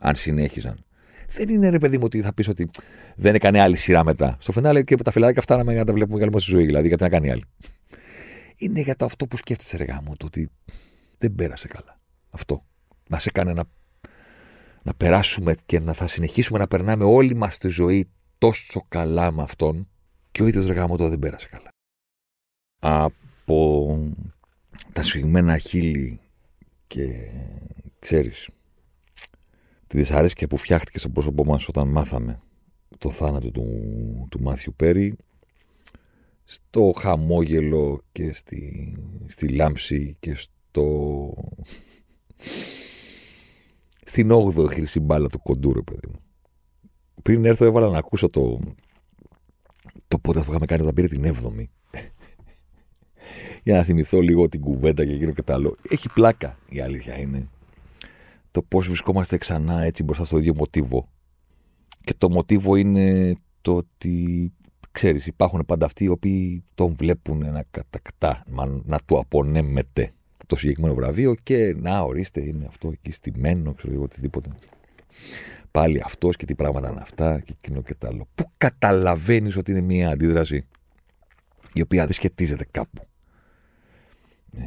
Speaker 2: αν συνέχιζαν. Δεν είναι ρε παιδί μου ότι θα πεις ότι δεν έκανε άλλη σειρά μετά. Στο φινάλε και τα φυλάκια αυτά να τα βλέπουμε για στη ζωή, δηλαδή γιατί να κάνει άλλη. Είναι για το αυτό που σκέφτεσαι, ρε γάμο, το ότι δεν πέρασε καλά. Αυτό. Να σε κάνει να, να περάσουμε και να θα συνεχίσουμε να περνάμε όλη μας τη ζωή τόσο καλά με αυτόν και ο ίδιος ρε γάμο το δεν πέρασε καλά. Από τα σφιγμένα χείλη και ξέρεις τη δυσαρέσκεια που φτιάχτηκε στο πρόσωπό μας όταν μάθαμε το θάνατο του, του Μάθιου Πέρι στο χαμόγελο και στη, στη λάμψη και στο στην 8η χρυσή μπάλα του κοντούρου παιδί μου. Πριν έρθω έβαλα να ακούσω το το πότε που είχαμε κάνει όταν πήρε την 7η για να θυμηθώ λίγο την κουβέντα και γύρω και τα άλλο. Έχει πλάκα η αλήθεια είναι. Το πώς βρισκόμαστε ξανά έτσι μπροστά στο ίδιο μοτίβο. Και το μοτίβο είναι το ότι ξέρεις υπάρχουν πάντα αυτοί οι οποίοι τον βλέπουν να κατακτά, να του απονέμεται το συγκεκριμένο βραβείο και να ορίστε είναι αυτό εκεί στημένο, ξέρω εγώ οτιδήποτε. Πάλι αυτός και τι πράγματα είναι αυτά και εκείνο και τα άλλο. Πού καταλαβαίνεις ότι είναι μια αντίδραση η οποία δεν σχετίζεται κάπου; Ε,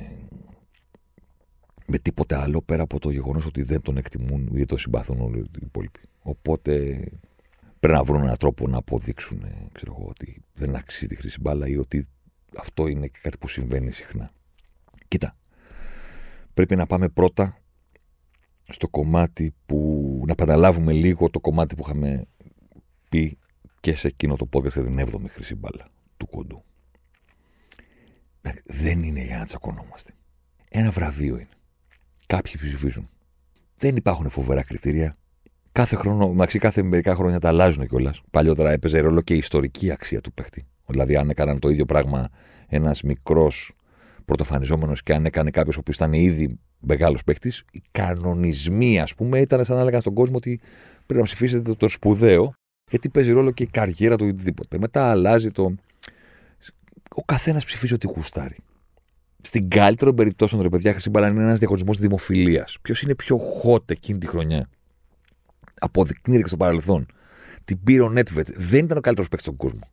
Speaker 2: με τίποτε άλλο πέρα από το γεγονός ότι δεν τον εκτιμούν ή δεν τον συμπαθούν όλοι οι υπόλοιποι. Οπότε πρέπει να βρουν έναν τρόπο να αποδείξουν ε, ξέρω εγώ, ότι δεν αξίζει τη χρήση μπάλα ή ότι αυτό είναι κάτι που συμβαίνει συχνά. Κοίτα, πρέπει να πάμε πρώτα στο κομμάτι που. Να καταλάβουμε λίγο το κομμάτι που είχαμε πει και σε εκείνο το podcast την 7η χρήση μπάλα του κοντού δεν είναι για να τσακωνόμαστε. Ένα βραβείο είναι. Κάποιοι ψηφίζουν. Δεν υπάρχουν φοβερά κριτήρια. Κάθε χρόνο, μεταξύ κάθε μερικά χρόνια τα αλλάζουν κιόλας. Παλιότερα έπαιζε ρόλο και η ιστορική αξία του παίχτη. Δηλαδή, αν έκαναν το ίδιο πράγμα ένας μικρός πρωτοφανιζόμενος και αν έκανε κάποιος ο οποίος ήταν ήδη μεγάλος παίκτης, οι κανονισμοί, ας πούμε, ήταν σαν να έλεγαν στον κόσμο ότι πρέπει να ψηφίσετε το, το σπουδαίο, γιατί παίζει ρόλο και η καριέρα του ή οτιδήποτε. Μετά αλλάζει το. Ο καθένας ψηφίζει ό,τι γουστάρει. Στην καλύτερη των περιπτώσεων, ρε παιδιά, Χρυσή Μπάλα είναι ένας διαγωνισμό δημοφιλίας. Ποιος είναι πιο hot εκείνη τη χρονιά; Αποδεικνύεται και στο παρελθόν. Την πήρε ο Νέτβετ. Δεν ήταν ο καλύτερος παίκτης στον κόσμο.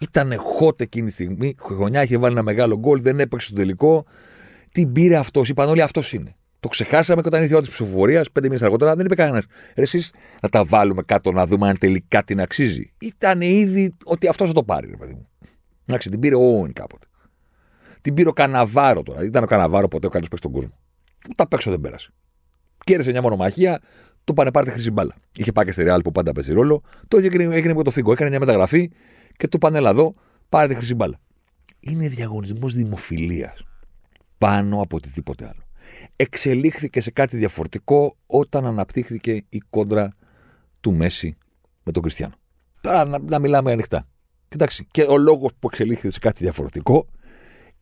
Speaker 2: Ήταν hot εκείνη τη στιγμή. Χρονιά είχε βάλει ένα μεγάλο γκολ, δεν έπαιξε στο τελικό. Την πήρε αυτός. Είπαν όλοι αυτός είναι. Το ξεχάσαμε και όταν ήρθε η ώρα της ψηφοφορίας, πέντε μήνες αργότερα, δεν είπε κανένας. Εσείς να τα βάλουμε κάτω να δούμε αν τελικά την αξίζει. Ήταν ήδη ότι αυτός θα το πάρει, ρε παιδί μου. Εντάξει, την πήρε ο Όεν κάποτε. Την πήρε ο Καναβάρο τώρα. Ήταν ο Καναβάρο ποτέ ο καλύτερος παίκτης στον κόσμο. Ούτε απ' έξω δεν πέρασε. Κέρδισε μια μονομαχία, του πάνε πάρει τη χρυσή μπάλα. Είχε πάει και στη Ρεάλ που πάντα παίζει ρόλο. Το ίδιο έγινε με το Φίγκο. Έκανε μια μεταγραφή και του πάνε εδώ, πάρε τη χρυσή μπάλα. Είναι διαγωνισμός δημοφιλίας πάνω από οτιδήποτε άλλο. Εξελίχθηκε σε κάτι διαφορετικό όταν αναπτύχθηκε η κόντρα του Μέση με τον Κριστιανό. Τώρα να, να μιλάμε ανοιχτά. Κοιτάξτε, και ο λόγος που εξελίχθηκε σε κάτι διαφορετικό,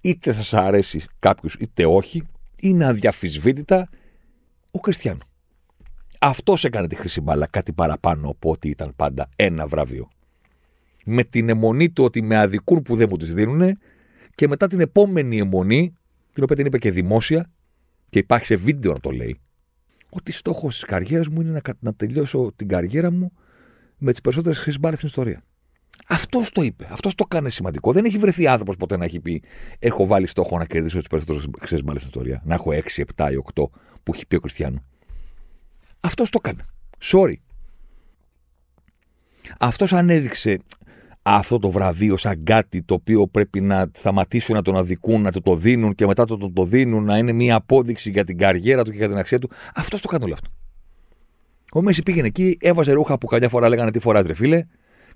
Speaker 2: είτε σας αρέσει κάποιος είτε όχι, είναι αδιαφυσβήτητα ο Κριστιανό. Αυτός έκανε τη χρυσή μπάλα κάτι παραπάνω από ότι ήταν πάντα ένα βραβείο. Με την αιμονή του ότι με αδικούν που δεν μου τις δίνουν και μετά την επόμενη αιμονή την οποία την είπε και δημόσια και υπάρχει σε βίντεο να το λέει, ότι στόχος της καριέρας μου είναι να, να τελειώσω την καριέρα μου με τις περισσότερες χρήσει μπάλε στην ιστορία. Αυτός το είπε. Αυτός το κάνει σημαντικό. Δεν έχει βρεθεί άνθρωπος ποτέ να έχει πει: Έχω βάλει στόχο να κερδίσω τις περισσότερες χρήσει μπάλε στην ιστορία. Να έχω 6, 7 ή 8 που έχει πει ο Κριστιανό. Αυτός το έκανε. Sorry. Αυτός ανέδειξε αυτό το βραβείο σαν κάτι το οποίο πρέπει να σταματήσουν να τον αδικούν, να το, το δίνουν και μετά το, το, το δίνουν, να είναι μια απόδειξη για την καριέρα του και για την αξία του. Αυτός το κάνει όλο αυτό. Ο Μέση πήγαινε εκεί, έβαζε ρούχα που καμιά φορά λέγανε τι φοράς ρε φίλε,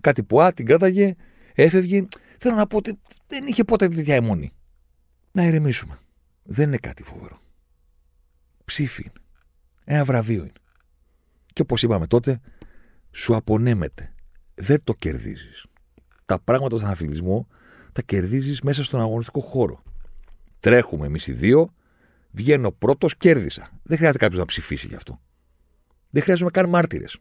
Speaker 2: κάτι που α, την κράταγε, έφευγε. Θέλω να πω ότι δεν είχε ποτέ τέτοια αιμονή. Να ηρεμήσουμε. Δεν είναι κάτι φοβερό. Ψήφι είναι. Ένα βραβείο είναι. Και όπως είπαμε τότε, σου απονέμεται. Δεν το κερδίζεις τα πράγματα στον αθλητισμό τα κερδίζεις μέσα στον αγωνιστικό χώρο. Τρέχουμε εμείς οι δύο, βγαίνω πρώτος, κέρδισα. Δεν χρειάζεται κάποιος να ψηφίσει γι' αυτό. Δεν χρειάζομαι καν μάρτυρες.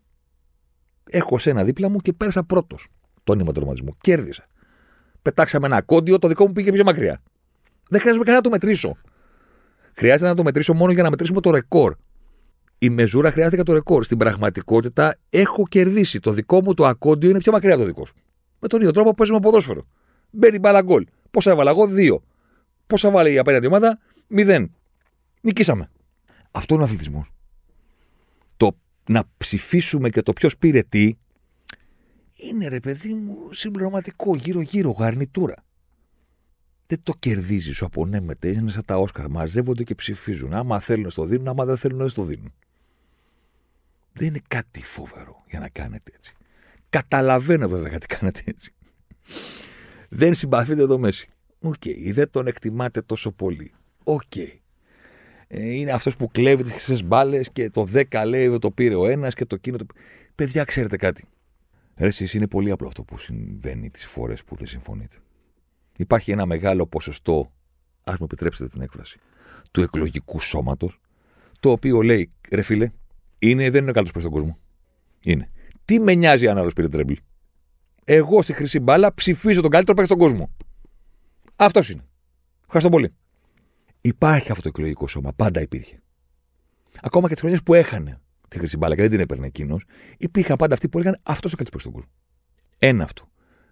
Speaker 2: Έχω σένα δίπλα μου και πέρασα πρώτος. Τον τερματισμό. Κέρδισα. Πετάξαμε ένα κόντιο, το δικό μου πήγε πιο μακριά. Δεν χρειάζομαι καν να το μετρήσω. Χρειάζεται να το μετρήσω μόνο για να μετρήσουμε το ρεκόρ. Η μεζούρα χρειάζεται για το ρεκόρ. Στην πραγματικότητα έχω κερδίσει. Το δικό μου το ακόντιο είναι πιο μακριά από το δικό σου. Με τον ίδιο τρόπο παίζουμε ποδόσφαιρο. Μπαίνει μπάλα γκολ. Πόσα έβαλα εγώ, δύο. Πόσα βάλει η απέναντι ομάδα, μηδέν. Νικήσαμε. Αυτό είναι ο αθλητισμός. Το να ψηφίσουμε και το ποιος πήρε τι είναι ρε παιδί μου συμπληρωματικό γύρω-γύρω, γαρνιτούρα. Δεν το κερδίζεις, σου απονέμεται. Είναι σαν τα Όσκαρ. Μαζεύονται και ψηφίζουν. Άμα θέλουν να το δίνουν, άμα δεν θέλουν να το δίνουν. Δεν είναι κάτι φοβερό για να κάνετε έτσι. Καταλαβαίνω βέβαια γιατί κάνατε έτσι. Δεν συμπαθείτε το Μέσι. OK. Okay. Δεν τον εκτιμάτε τόσο πολύ. OK. Okay. Ε, είναι αυτός που κλέβει τις χρυσές μπάλες και το 10 λέει το πήρε ο ένας και το εκείνο. Το... Παιδιά, ξέρετε κάτι. Ρε, εσείς είναι πολύ απλό αυτό που συμβαίνει τις φορές που δεν συμφωνείτε. Υπάρχει ένα μεγάλο ποσοστό, ας μου επιτρέψετε την έκφραση, του εκλογικού σώματος, το οποίο λέει, ρε φίλε, είναι, δεν είναι καλό προς τον κόσμο. Είναι. Τι με νοιάζει αν άλλος πήρε τρέμπλ. Εγώ στη χρυσή μπάλα ψηφίζω τον καλύτερο παίκτη στον κόσμο. Αυτός είναι. Ευχαριστώ πολύ. Υπάρχει αυτό το εκλογικό σώμα. Πάντα υπήρχε. Ακόμα και τις χρονιές που έχανε τη χρυσή μπάλα και δεν την έπαιρνε εκείνος, υπήρχαν πάντα αυτοί που έλεγαν αυτός ο καλύτερος παίκτη στον κόσμο. Ένα αυτό.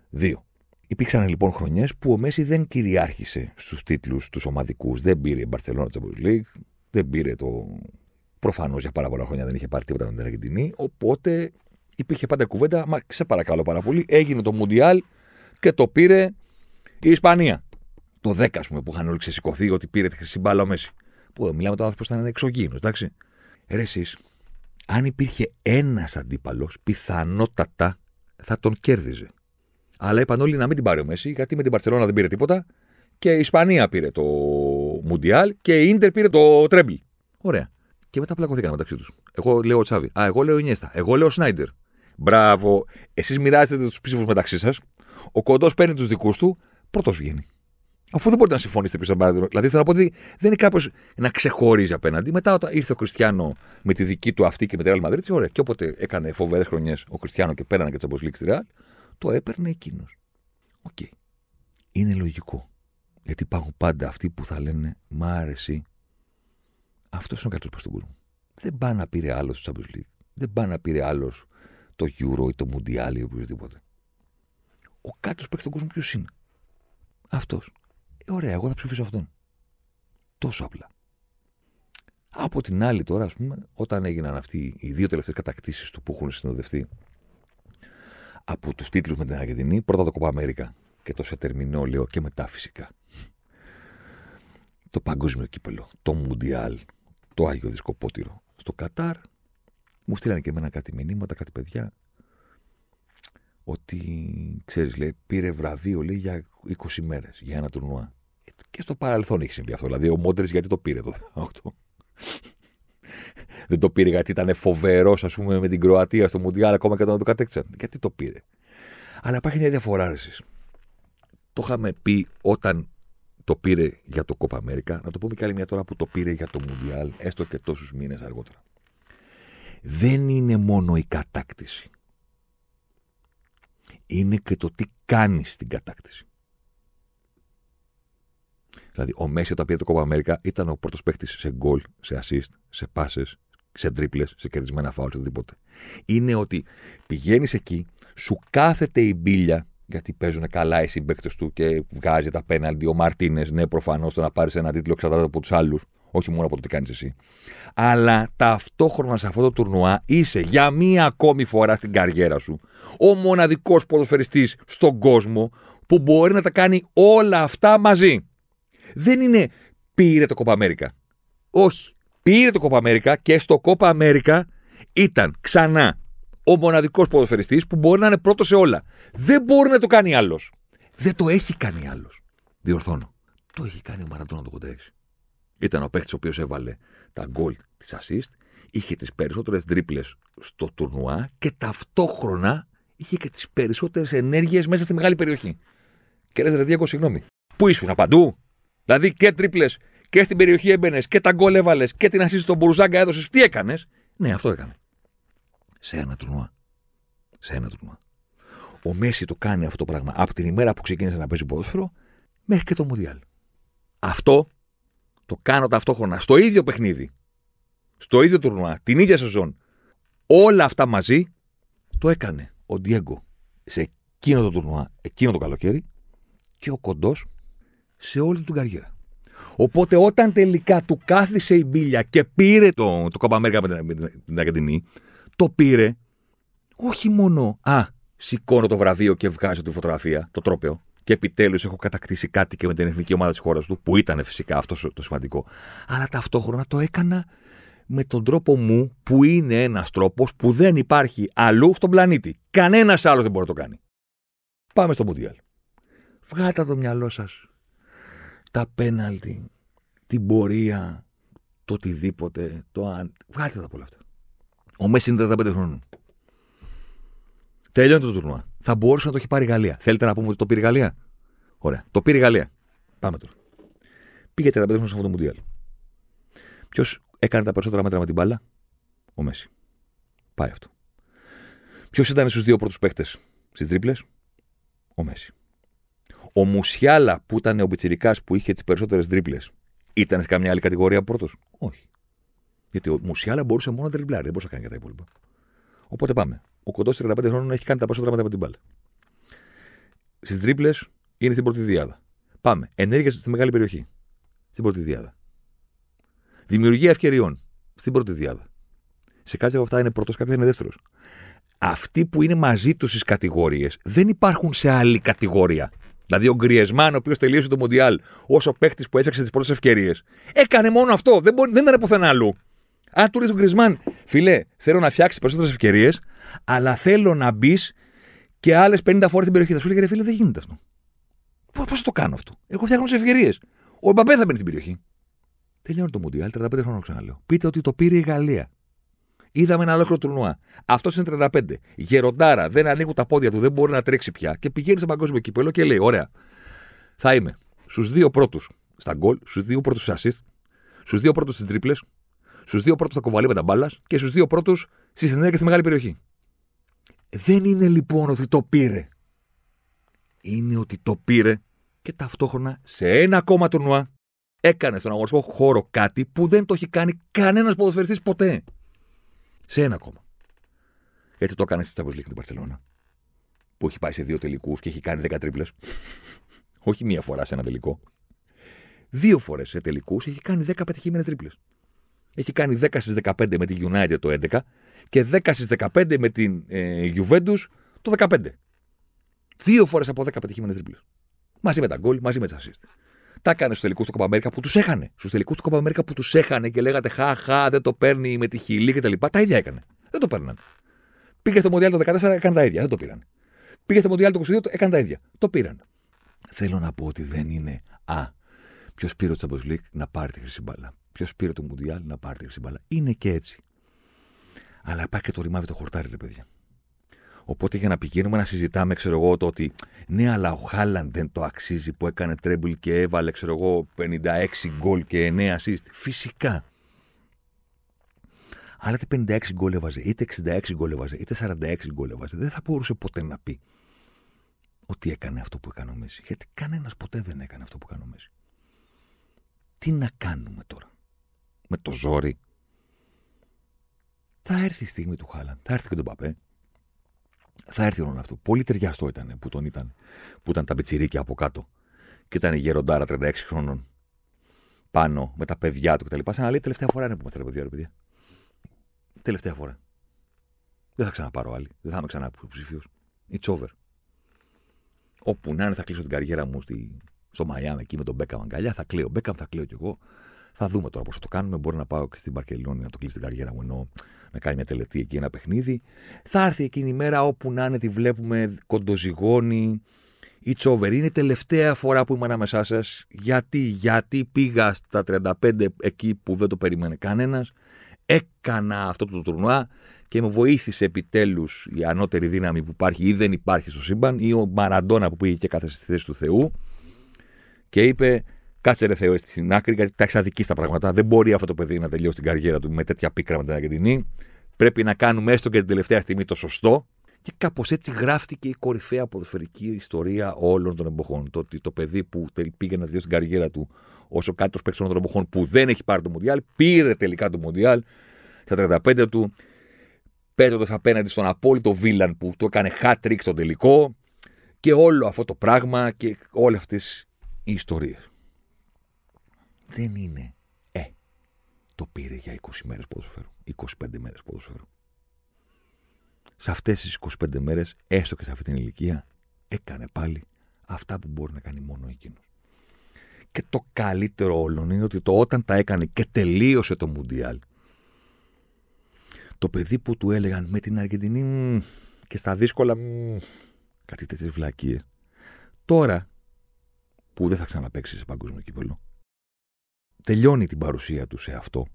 Speaker 2: Δύο. Υπήρξαν λοιπόν χρονιές που ο Μέση δεν κυριάρχησε στους τίτλους τους ομαδικούς. Δεν πήρε η Barcelona Champions League, δεν πήρε το. Προφανώς για πάρα πολλά χρόνια δεν είχε πάρει τίποτα με την Αργεντινή. Οπότε υπήρχε πάντα κουβέντα, μα σε παρακαλώ πάρα πολύ, έγινε το Μουντιάλ και το πήρε η Ισπανία. Το 10, ας πούμε, που είχαν όλοι ξεσηκωθεί ότι πήρε τη χρυσή μπάλα ο Μέση. Που μιλάμε τώρα άνθρωπος ήταν εξωγήινος, εντάξει. Ρε εσείς, αν υπήρχε ένας αντίπαλος, πιθανότατα θα τον κέρδιζε. Αλλά είπαν όλοι να μην την πάρει ο Μέση, γιατί με την Παρσελόνα δεν πήρε τίποτα. Και η Ισπανία πήρε το Μουντιάλ και η ντερ πήρε το Τρέμπλ. Ωραία. Και μετά πλακωθήκαν μεταξύ τους. Εγώ λέω Τσάβη. Α, εγώ λέω Ινιέστα. Εγώ λέω Σνάιντερ. Μπράβο. Εσείς μοιράζετε τους ψήφους μεταξύ σας. Ο κοντός παίρνει τους δικούς του, πρώτος βγαίνει. Αφού δεν μπορείτε να συμφωνήσετε πίσω από τον Δηλαδή θέλω να πω ότι δεν είναι κάποιος να ξεχωρίζει απέναντι. Μετά όταν ήρθε ο Κριστιανό με τη δική του αυτή και με τη Real Madrid, ωραία. Και όποτε έκανε φοβερές χρονιές ο Κριστιανό και πέρανε και το Champions στη Real, το έπαιρνε εκείνος. OK. Okay. Είναι λογικό. Γιατί υπάρχουν πάντα αυτοί που θα λένε Μ' άρεσε. Αυτός είναι ο καλύτερος προς τον κόσμο. Δεν πάει να πήρε άλλος το Champions League. Δεν πάει να πήρε άλλος το Euro ή το Mundial ή οποιοδήποτε. Ο καλύτερος παίκτης στον κόσμο ποιος είναι; Αυτός. Ε, ωραία, εγώ θα ψηφίσω αυτόν. Τόσο απλά. Από την άλλη, τώρα, ας πούμε, όταν έγιναν αυτοί οι δύο τελευταίες κατακτήσεις του που έχουν συνοδευτεί από τους τίτλους με την Αργεντινή, πρώτα το Κοπα Αμέρικα και το Σετερμινόλιο και μετά φυσικά. Το παγκόσμιο κύπελο, το Μουντιάλ, το Άγιο Δισκοπότηρο στο Κατάρ. Μου στείλανε και εμένα κάτι μηνύματα, κάτι παιδιά, ότι, ξέρεις, λέει, πήρε βραβείο, λέει, για 20 μέρες, για ένα τουρνουά. Ε, και στο παρελθόν έχει συμβεί αυτό. Δηλαδή, ο Μόντερ γιατί το πήρε το 18. Δεν το πήρε γιατί ήταν φοβερός, ας πούμε, με την Κροατία στο Μουντιάλ, ακόμα και όταν το κατέκτησαν. Γιατί το πήρε; Αλλά υπάρχει μια διαφορά, εσείς. Το είχαμε πει όταν το πήρε για το Κόπα Αμέρικα, να το πούμε και άλλη μια τώρα που το πήρε για το Μουντιάλ, έστω και τόσους μήνες αργότερα. Δεν είναι μόνο η κατάκτηση. Είναι και το τι κάνεις στην κατάκτηση. Δηλαδή, ο Μέση όταν πήρε το Κόπα Αμέρικα ήταν ο πρώτος παίχτη σε γκολ, σε assist, σε πάσε, σε τρίπλε, σε κερδισμένα φάουλ, σε οτιδήποτε. Είναι ότι πηγαίνεις εκεί, σου κάθεται η μπίλια γιατί παίζουν καλά οι συμπαίκτε του και βγάζει τα πέναλτι. Ο Μαρτίνες, ναι, προφανώς το να πάρεις ένα τίτλο εξαρτάται από τους άλλους, όχι μόνο από το τι κάνεις εσύ. Αλλά ταυτόχρονα σε αυτό το τουρνουά είσαι για μία ακόμη φορά στην καριέρα σου ο μοναδικός ποδοσφαιριστής στον κόσμο που μπορεί να τα κάνει όλα αυτά μαζί. Δεν είναι πήρε το Κόπα Αμέρικα. Όχι. Πήρε το Κόπα Αμέρικα και στο Κόπα Αμέρικα ήταν ξανά ο μοναδικός ποδοσφαιριστής που μπορεί να είναι πρώτος σε όλα. Δεν μπορεί να το κάνει άλλος. Δεν το έχει κάνει άλλος. Διορθώνω. Το έχει κάνει ο Μαραντόνα το 86. Ήταν ο παίκτης ο οποίος έβαλε τα γκολ της assist, είχε τις περισσότερες τρίπλες στο τουρνουά και ταυτόχρονα είχε και τις περισσότερες ενέργειες μέσα στη μεγάλη περιοχή. Και λε, Ρεδίακο, συγγνώμη. Πού ήσουν, παντού. Δηλαδή και τρίπλες και στην περιοχή έμπαινες και τα γκολ έβαλες και την assist στον Μπουρουζάγκα έδωσες. Τι έκανες; Ναι, αυτό έκανε σε ένα τουρνουά. Σε ένα τουρνουά. Ο Μέση το κάνει αυτό το πράγμα από την ημέρα που ξεκίνησε να παίζει ποδόσφαιρο μέχρι και το Μουντιάλ. Αυτό το κάνω ταυτόχρονα στο ίδιο παιχνίδι, στο ίδιο τουρνουά, την ίδια σεζόν. Όλα αυτά μαζί το έκανε ο Ντιέγκο σε εκείνο το τουρνουά, εκείνο το καλοκαίρι και ο κοντός σε όλη την καριέρα. Οπότε όταν τελικά του κάθισε η μπίλια και πήρε το, το Κόπα Αμέρικα με την Αργεντινή, το πήρε όχι μόνο «Α, σηκώνω το βραβείο και βγάζω τη φωτογραφία, το τρόπαιο, και επιτέλους έχω κατακτήσει κάτι και με την εθνική ομάδα της χώρας του, που ήταν φυσικά αυτό το σημαντικό. Αλλά ταυτόχρονα το έκανα με τον τρόπο μου, που είναι ένας τρόπος που δεν υπάρχει αλλού στον πλανήτη. Κανένας άλλος δεν μπορεί να το κάνει. Πάμε στο Μουντιάλ. Βγάτε το μυαλό σας τα πέναλτι, την πορεία, το οτιδήποτε, το αν. Βγάλτε τα από όλα αυτά. Ο Μέσης είναι 35 χρόνων. Τελειώνει το τουρνουά. Θα μπορούσε να το έχει πάρει η Γαλλία. Θέλετε να πούμε ότι το πήρε η Γαλλία; Ωραία. Το πήρε η Γαλλία. Πάμε τώρα. Πήγε 35 χρόνια σε αυτό το Μουντιάλ. Ποιος έκανε τα περισσότερα μέτρα με την μπάλα, ο Μέση. Πάει αυτό. Ποιος ήταν στους δύο πρώτους παίχτες στις τρίπλες, ο Μέση. Ο Μουσιάλα που ήταν ο Πιτσυρικά που είχε τις περισσότερες τρίπλες, ήταν σε καμιά άλλη κατηγορία πρώτος; Όχι. Γιατί ο Μουσιάλα μπορούσε μόνο να τριμπλάρει, δεν μπορούσε να κάνει και τα υπόλοιπα. Οπότε πάμε. Ο κοντός 35 χρόνων έχει κάνει τα περισσότερα μετά από την μπάλα. Στις τρίπλες είναι στην πρώτη διάδα. Πάμε. Ενέργεια στη μεγάλη περιοχή. Στην πρώτη διάδα. Δημιουργία ευκαιριών. Στην πρώτη διάδα. Σε κάποια από αυτά είναι πρώτος, κάποια είναι δεύτερος. Αυτοί που είναι μαζί τους στις κατηγορίες δεν υπάρχουν σε άλλη κατηγορία. Δηλαδή ο Γκριεσμάν, ο οποίος τελείωσε το Μοντιάλ ω ο παίχτη που έφτιαξε τις πρώτες ευκαιρίες, έκανε μόνο αυτό. Δεν, μπορεί, δεν ήταν πουθενά αλλού. Αν του ρίξει τον Γκρισμάν, φιλέ, θέλω να φτιάξεις περισσότερες ευκαιρίες, αλλά θέλω να μπεις και άλλες 50 φορές στην περιοχή. Θα σου λέει, φίλε, δεν γίνεται αυτό. Πώς το κάνω αυτό; Εγώ φτιάχνω τις ευκαιρίες. Ο Μπαμπέ θα μπαίνει στην περιοχή. Τελειώνει το Μουντιάλ, 35 χρόνια ξαναλέω. Πείτε ότι το πήρε η Γαλλία. Είδαμε ένα ολόκληρο τουρνουά. Αυτός είναι 35. Γεροντάρα, δεν ανοίγουν τα πόδια του, δεν μπορεί να τρέξει πια. Και πηγαίνει στο παγκόσμιο κύπελο και λέει: Ωραία, θα είμαι στους δύο πρώτους στα γκολ, στους δύο πρώτους στα assist, στους δύο πρώτους στις τρίπλες, στους δύο πρώτους στα κοβαλήματα μπάλας και στους δύο πρώτους στη συνέργεια στη μεγάλη περιοχή. Δεν είναι λοιπόν ότι το πήρε. Είναι ότι το πήρε και ταυτόχρονα σε ένα ακόμα τουρνουά έκανε στον αγωνιστικό χώρο κάτι που δεν το έχει κάνει κανένας ποδοσφαιριστής ποτέ. Σε ένα ακόμα. Γιατί το έκανε στη Champions League την Παρσελώνα. Που έχει πάει σε δύο τελικούς και έχει κάνει 10 τρίπλες. Όχι μία φορά σε ένα τελικό. Δύο φορές σε τελικούς έχει κάνει 10 πετυχημένες τρίπλες. Έχει κάνει 10 στις 15 με τη United το 11 και 10 στις 15 με την ε, Juventus το 15. Δύο φορές από 10 πετυχημένες τρίπλε. Μαζί με τα γκολ, μαζί με τα assist. Τα έκανε στους τελικούς του Κοπαμέρικα που τους έχανε. Στους τελικούς του Κοπαμέρικα που τους έχανε και λέγατε Χα, δεν το παίρνει με τη χιλή κτλ. Τα, τα ίδια έκανε. Δεν το παίρναν. Πήγε στο Μοντιάλ το 14, έκανε τα ίδια. Δεν το πήραν. Πήγε στο Μοντιάλ το 22, έκανε τα ίδια. Το πήραν. Θέλω να πω ότι δεν είναι Α. Ποιος πήρε το Champions League να πάρει τη χρυσή μπάλα. Ποιος πήρε το Μουντιάλ να πάρει τη χρυσή μπάλα. Είναι και έτσι. Αλλά υπάρχει και το ρημάδι το χορτάρι, ρε παιδιά. Οπότε για να πηγαίνουμε να συζητάμε, ξέρω εγώ, το ότι ναι, αλλά ο Χάλαντ δεν το αξίζει που έκανε τρέμπλ και έβαλε, ξέρω εγώ, 56 γκολ και 9 assist. Φυσικά. Αλλά είτε 56 γκολ έβαζε, είτε 66 γκολ έβαζε, είτε 46 γκολ έβαζε, δεν θα μπορούσε ποτέ να πει ότι έκανε αυτό που έκανε ο Μέση. Γιατί κανένας ποτέ δεν έκανε αυτό που έκανε ο Μέση. Τι να κάνουμε τώρα; Με το ζόρι. Θα έρθει η στιγμή του Χάλαντ. Θα έρθει και τον Παπέ θα έρθει όλο αυτό. Πολύ ταιριαστό ήταν που τον ήταν, που ήταν τα πετσιρίκια από κάτω. Και ήταν η γεροντάρα 36 χρόνων πάνω με τα παιδιά του κτλ. Σαν να λέει τελευταία φορά είναι που είμαστε παιδιά, ρε παιδιά. Τελευταία φορά. Δεν θα ξαναπάρω άλλη. Δεν θα είμαι ξανά υποψηφίος. It's over. Όπου να είναι, θα κλείσω την καριέρα μου στη, στο Μαϊάμι εκεί με τον Μπέκαμ αγκαλιά. Θα κλαίω. Μπέκαμ θα κλαίω κι εγώ. Θα δούμε τώρα πώς θα το κάνουμε. Μπορεί να πάω και στην Παρκελόνη να το κλείσει την καριέρα μου ενώ να κάνει μια τελετή εκεί ένα παιχνίδι. Θα έρθει εκείνη η μέρα όπου να είναι τη βλέπουμε κοντοζυγόνη ή τσόβερ. Είναι η τελευταία φορά που είμαι ανάμεσά σας. Γιατί, γιατί πήγα στα 35 εκεί που δεν το περίμενε κανένας. Έκανα αυτό το τουρνουά και με βοήθησε επιτέλους η ανώτερη δύναμη που υπάρχει ή δεν υπάρχει στο σύμπαν ή ο Μαραντόνα που πήγε και κάθε στη θέση του Θεού και είπε Κάτσε ρε Θεό στην άκρη, γιατί τα έχεις αδικήσει τα πράγματα. Δεν μπορεί αυτό το παιδί να τελειώσει την καριέρα του με τέτοια πίκρα με την Αργεντινή. Πρέπει να κάνουμε έστω και την τελευταία στιγμή το σωστό. Και κάπως έτσι γράφτηκε η κορυφαία ποδοσφαιρική ιστορία όλων των εποχών. Το ότι το παιδί που πήγε να τελειώσει την καριέρα του όσο κάτι παίκτης όλων των εποχών που δεν έχει πάρει το Μουντιάλ, πήρε τελικά το Μουντιάλ στα 35 του, παίζοντας απέναντι στον απόλυτο Βίλαν που το έκανε hat-trick στο τελικό και όλο αυτό το πράγμα και όλες αυτές οι ιστορίες δεν είναι ε, το πήρε για 20 μέρες ποδοσφαίρου, 25 μέρες ποδοσφαίρου. Σε αυτές τις 25 μέρες, έστω και σε αυτή την ηλικία, έκανε πάλι αυτά που μπορεί να κάνει μόνο εκείνος. Και το καλύτερο όλων είναι ότι το όταν τα έκανε και τελείωσε το Μουντιάλ, το παιδί που του έλεγαν με την Αργεντινή και στα δύσκολα κάτι τέτοιες βλακίες, τώρα που δεν θα ξαναπέξει σε παγκόσμιο κύπελο, τελειώνει την παρουσία του σε αυτό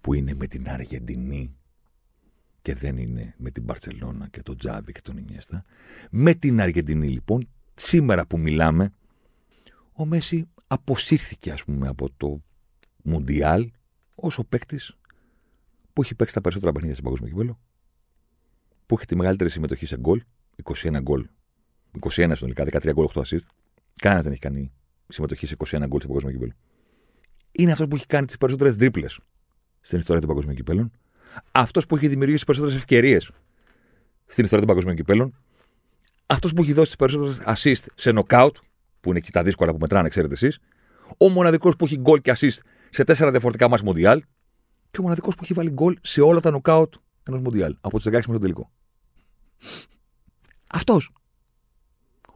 Speaker 2: που είναι με την Αργεντινή και δεν είναι με την Μπαρσελόνα και τον Τζάβι και τον Ινιέστα. Με την Αργεντινή λοιπόν, σήμερα που μιλάμε, ο Μέση αποσύρθηκε ας πούμε από το Μουντιάλ ως ο παίκτης που έχει παίξει τα περισσότερα παιχνίδια σε παγκόσμιο κύπελο, που έχει τη μεγαλύτερη συμμετοχή σε γκολ, 21 γκολ, 21 συνολικά, 13 γκολ, 8 assist. Κανένας δεν έχει κάνει συμμετοχή σε 21 γκολ σε παγκόσμιο κύπελο είναι αυτός που έχει κάνει τις περισσότερες τρίπλες στην ιστορία των παγκοσμίων κυπέλων. Αυτός που έχει δημιουργήσει τις περισσότερες ευκαιρίες στην ιστορία των παγκοσμίων κυπέλων. Αυτός που έχει δώσει τις περισσότερες assist σε knockout, που είναι εκεί τα δύσκολα που μετράνε, ξέρετε εσείς. Ο μοναδικός που έχει γκολ και assist σε τέσσερα διαφορετικά μα Μοντιάλ. Και ο μοναδικός που έχει βάλει γκολ σε όλα τα knockout ενός Μοντιάλ. Από τους 16 μέχρι τον τελικό. Αυτός.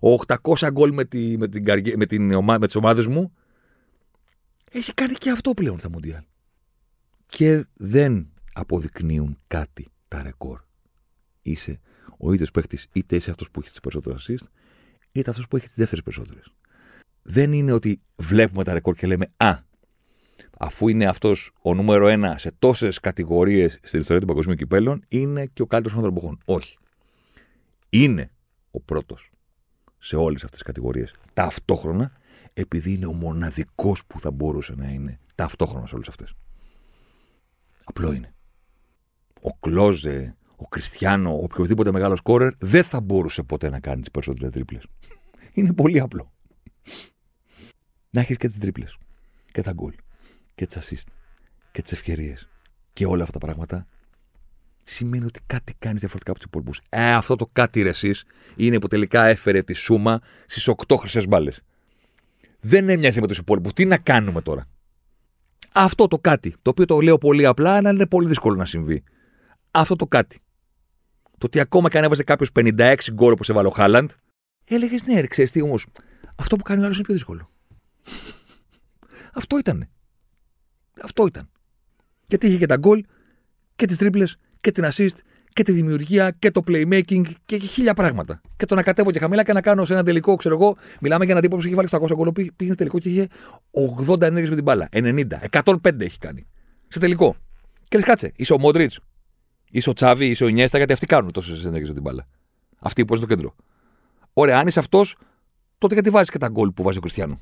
Speaker 2: Ο 800 γκολ με, τη, με, την, με, την, με τις ομάδες μου έχει κάνει και αυτό πλέον στα Μουντιάλ. Και δεν αποδεικνύουν κάτι τα ρεκόρ. Είσαι ο ίδιος παίχτη, είτε είσαι αυτός που έχει τις περισσότερες assist, είτε αυτός που έχει τις δεύτερες περισσότερες. Δεν είναι ότι βλέπουμε τα ρεκόρ και λέμε Α, αφού είναι αυτός ο νούμερο ένα σε τόσες κατηγορίες στην ιστορία του παγκοσμίου κυπέλων, είναι και ο καλύτερος των εποχών. Όχι. Είναι ο πρώτος σε όλες αυτές τις κατηγορίες ταυτόχρονα, επειδή είναι ο μοναδικός που θα μπορούσε να είναι ταυτόχρονα σε όλες αυτές. Απλό είναι. Ο Κλόζε, ο Κριστιανό, ο οποιοδήποτε μεγάλος σκόρερ δεν θα μπορούσε ποτέ να κάνει τις περισσότερες τρίπλες. Είναι πολύ απλό. Να έχεις και τις τρίπλες. Και τα γκολ. Και τις assist. Και τις ευκαιρίες. Και όλα αυτά τα πράγματα σημαίνει ότι κάτι κάνεις διαφορετικά από τους υπόλοιπους. Ε, αυτό το κάτι ρε εσείς, είναι που τελικά έφερε τη σούμα στις 8 χρυσές μπάλες. Δεν έμοιαζε με τους υπόλοιπους. Τι να κάνουμε τώρα; Αυτό το κάτι, το οποίο το λέω πολύ απλά, αλλά είναι πολύ δύσκολο να συμβεί. Αυτό το κάτι. Το ότι ακόμα και αν έβαζε κάποιος 56 γκολ όπως έβαλε ο Χάλαντ, έλεγες ναι, ξέρεις τι όμως. Αυτό που κάνει ο άλλος είναι πιο δύσκολο. Αυτό ήταν. Αυτό ήταν. Γιατί είχε και τα γκολ και τις τρίπλες και την assist και τη δημιουργία και το playmaking και χίλια πράγματα. Και το να κατέβω και χαμηλά και να κάνω σε ένα τελικό, ξέρω εγώ, μιλάμε για έναν τύπο που έχει βάλει 700 γκολ, πήγε τελικό και είχε 80 ενέργειες με την μπάλα. 90, 105 έχει κάνει. Σε τελικό. Και λες, κάτσε, είσαι ο Μόντριτς, είσαι ο Τσάβη, είσαι ο Νιέστα, γιατί αυτοί κάνουν τόσες ενέργειες με την μπάλα. Αυτοί που είναι στο κέντρο. Ωραία, αν είσαι αυτός, τότε γιατί βάζεις και τα γκολ που βάζει ο Κριστιανό.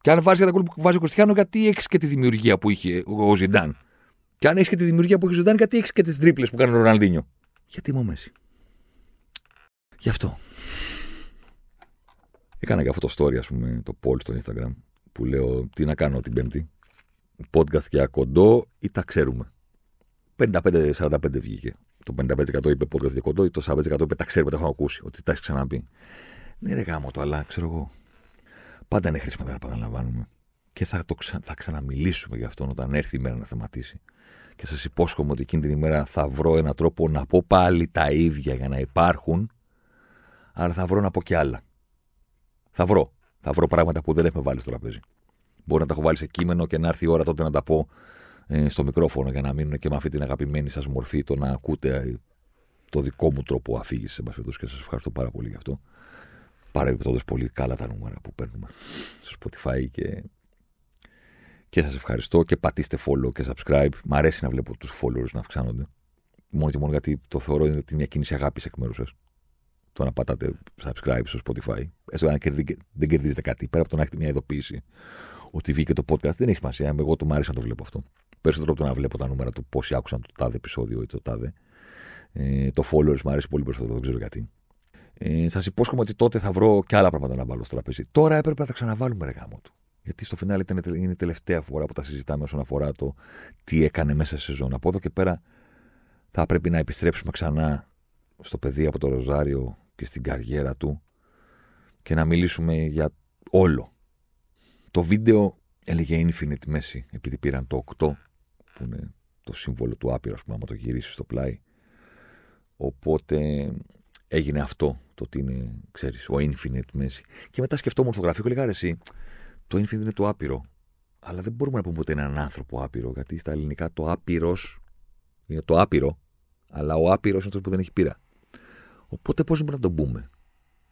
Speaker 2: Και αν βάζεις και τα γκολ που βάζει ο Κριστιανό, γιατί έχεις και τη δημιουργία που είχε ο Ζιντάν; Και αν έχεις και τη δημιουργία που έχεις ζωντάνει, γιατί έχεις και τις τρίπλες που κάνει ο Ροναλδίνιο. Γιατί είμαι ο Μέση. Γι' αυτό. Έκανα και αυτό το story, ας πούμε, το poll στο Instagram, που λέω τι να κάνω την Πέμπτη; Podcast για κοντό ή τα ξέρουμε. 55-45 βγήκε. Το 55% είπε podcast για κοντό ή το 40% είπε τα ξέρουμε, τα έχω ακούσει, ότι τα έχεις ξαναπεί. Ναι, ρε γάμο το, αλλά ξέρω εγώ. Πάντα είναι χρήσιμο να τα επαναλαμβάνουμε. Και θα, το ξα... θα ξαναμιλήσουμε γι' αυτό όταν έρθει η μέρα να θεματίσει και σας υπόσχομαι ότι εκείνη την ημέρα θα βρω έναν τρόπο να πω πάλι τα ίδια για να υπάρχουν, αλλά θα βρω να πω και άλλα. Θα βρω. Θα βρω πράγματα που δεν έχουμε βάλει στο τραπέζι. Μπορεί να τα έχω βάλει σε κείμενο και να έρθει η ώρα τότε να τα πω ε, στο μικρόφωνο για να μείνουν και με αυτή την αγαπημένη σας μορφή το να ακούτε ε, το δικό μου τρόπο αφήγησης και σας ευχαριστώ πάρα πολύ γι' αυτό. Παρεμπιπτόντως πολύ καλά τα νούμερα που παίρνουμε στο Spotify και και σας ευχαριστώ και πατήστε follow και subscribe. Μ' αρέσει να βλέπω τους followers να αυξάνονται. Μόνο και μόνο γιατί το θεωρώ είναι μια κίνηση αγάπης εκ μέρους σας. Το να πατάτε subscribe στο Spotify. Έστω αν δεν κερδίζετε κάτι. Πέρα από το να έχετε μια ειδοποίηση ότι βγήκε το podcast, δεν έχει σημασία. Εγώ το μ' άρεσε να το βλέπω αυτό. Περισσότερο από το να βλέπω τα νούμερα του πόσοι άκουσαν το τάδε επεισόδιο ή το τάδε. Ε, το followers μου αρέσει πολύ περισσότερο, δεν ξέρω γιατί. Ε, Σας υπόσχομαι ότι τότε θα βρω και άλλα πράγματα να βάλω στο τραπέζι. Τώρα έπρεπε να τα ξαναβάλουμε ρε γάμο του. Γιατί στο φινάλε ήταν, είναι η τελευταία φορά που τα συζητάμε όσον αφορά το τι έκανε μέσα σε σεζόν. Από εδώ και πέρα θα πρέπει να επιστρέψουμε ξανά στο παιδί από το Ροζάριο και στην καριέρα του και να μιλήσουμε για όλο. Το βίντεο έλεγε Infinite Messi, επειδή πήραν το 8, που είναι το σύμβολο του άπειρο, ας πούμε, άμα το γυρίσει στο πλάι. Οπότε έγινε αυτό, το ότι είναι, ξέρεις, ο Infinite Messi. Και μετά σκεφτόμουν φωτογραφία και έλεγα, εσύ, το infinite είναι το άπειρο. Αλλά δεν μπορούμε να πούμε ότι είναι έναν άνθρωπο άπειρο, γιατί στα ελληνικά το άπειρος είναι το άπειρο, αλλά ο άπειρος είναι αυτός που δεν έχει πείρα. Οπότε πώς μπορούμε να τον πούμε;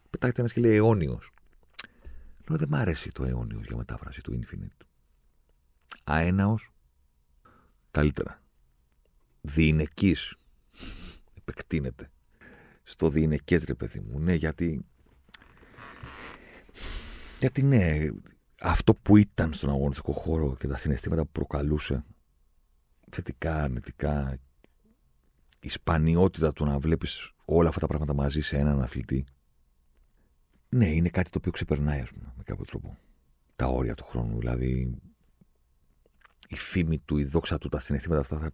Speaker 2: Πετάγεται ένας και λέει αιώνιος. Λέω δεν μ' αρέσει το αιώνιος για μετάφραση του infinite. Αέναος, καλύτερα. Διηνεκής. Επεκτείνεται. Στο διηνεκές, ρε παιδί μου. Ναι, γιατί. Γιατί ναι, αυτό που ήταν στον αγωνιστικό χώρο και τα συναισθήματα που προκαλούσε, θετικά, αρνητικά, η σπανιότητα του να βλέπεις όλα αυτά τα πράγματα μαζί σε έναν αθλητή, ναι, είναι κάτι το οποίο ξεπερνάει, ας πούμε, με κάποιο τρόπο. Τα όρια του χρόνου, δηλαδή η φήμη του, η δόξα του, τα συναισθήματα αυτά θα,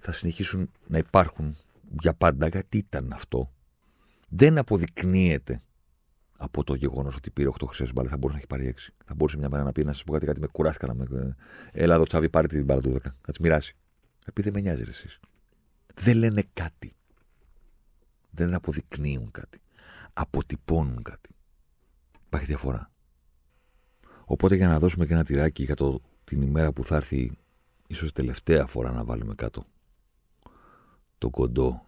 Speaker 2: θα συνεχίσουν να υπάρχουν για πάντα, γιατί ήταν αυτό. Δεν αποδεικνύεται από το γεγονός ότι πήρε 8 χρυσές μπάλες. Θα μπορούσε να έχει πάρει 6. Θα μπορούσε μια μέρα να πει να σας πω κάτι, κάτι με κουράστηκα να με. Έλα εδώ, Τσάβη, πάρε την μπάλα του 10. Θα τη μοιράσει. Επειδή δεν με νοιάζει εσείς. Δεν λένε κάτι. Δεν αποδεικνύουν κάτι. Αποτυπώνουν κάτι. Υπάρχει διαφορά. Οπότε για να δώσουμε και ένα τυράκι για το, την ημέρα που θα έρθει ίσως τελευταία φορά να βάλουμε κάτω το κοντό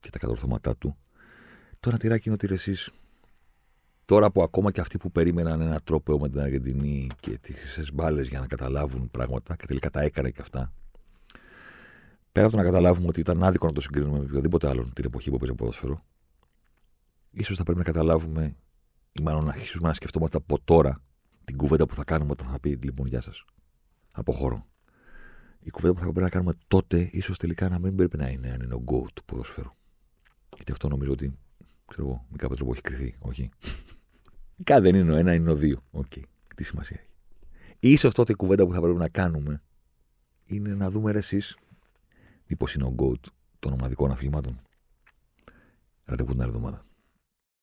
Speaker 2: και τα κατορθώματά του, το ένα τυράκι είναι ότι εσείς Τώρα που ακόμα και αυτοί που περίμεναν ένα τρόπο με την Αργεντινή και τις χρυσέ μπάλες για να καταλάβουν πράγματα και τελικά τα έκανε και αυτά. Πέρα από το να καταλάβουμε ότι ήταν άδικο να το συγκρίνουμε με οποιοδήποτε άλλον την εποχή που παίζει ποδόσφαιρο, ίσως θα πρέπει να καταλάβουμε ή μάλλον να αρχίσουμε να σκεφτόμαστε από τώρα την κουβέντα που θα κάνουμε όταν θα πει λοιπόν γεια σας. Αποχωρώ. Η κουβέντα που θα πρέπει να κάνουμε τότε, ίσως τελικά να μην πρέπει να είναι αν είναι ο GOAT του ποδοσφαίρου. Γιατί αυτό νομίζω ότι, ξέρω εγώ, με κάποιο τρόπο έχει κρυθεί. Όχι; Κάτι δεν είναι ο ένα, είναι ο δύο. OK. Okay. Τι σημασία έχει. σω τότε η κουβέντα που θα πρέπει να κάνουμε είναι να δούμε ρε εσείς μήπως είναι ο GOAT των ομαδικών αθλημάτων. Ραντεβού την άλλη εβδομάδα.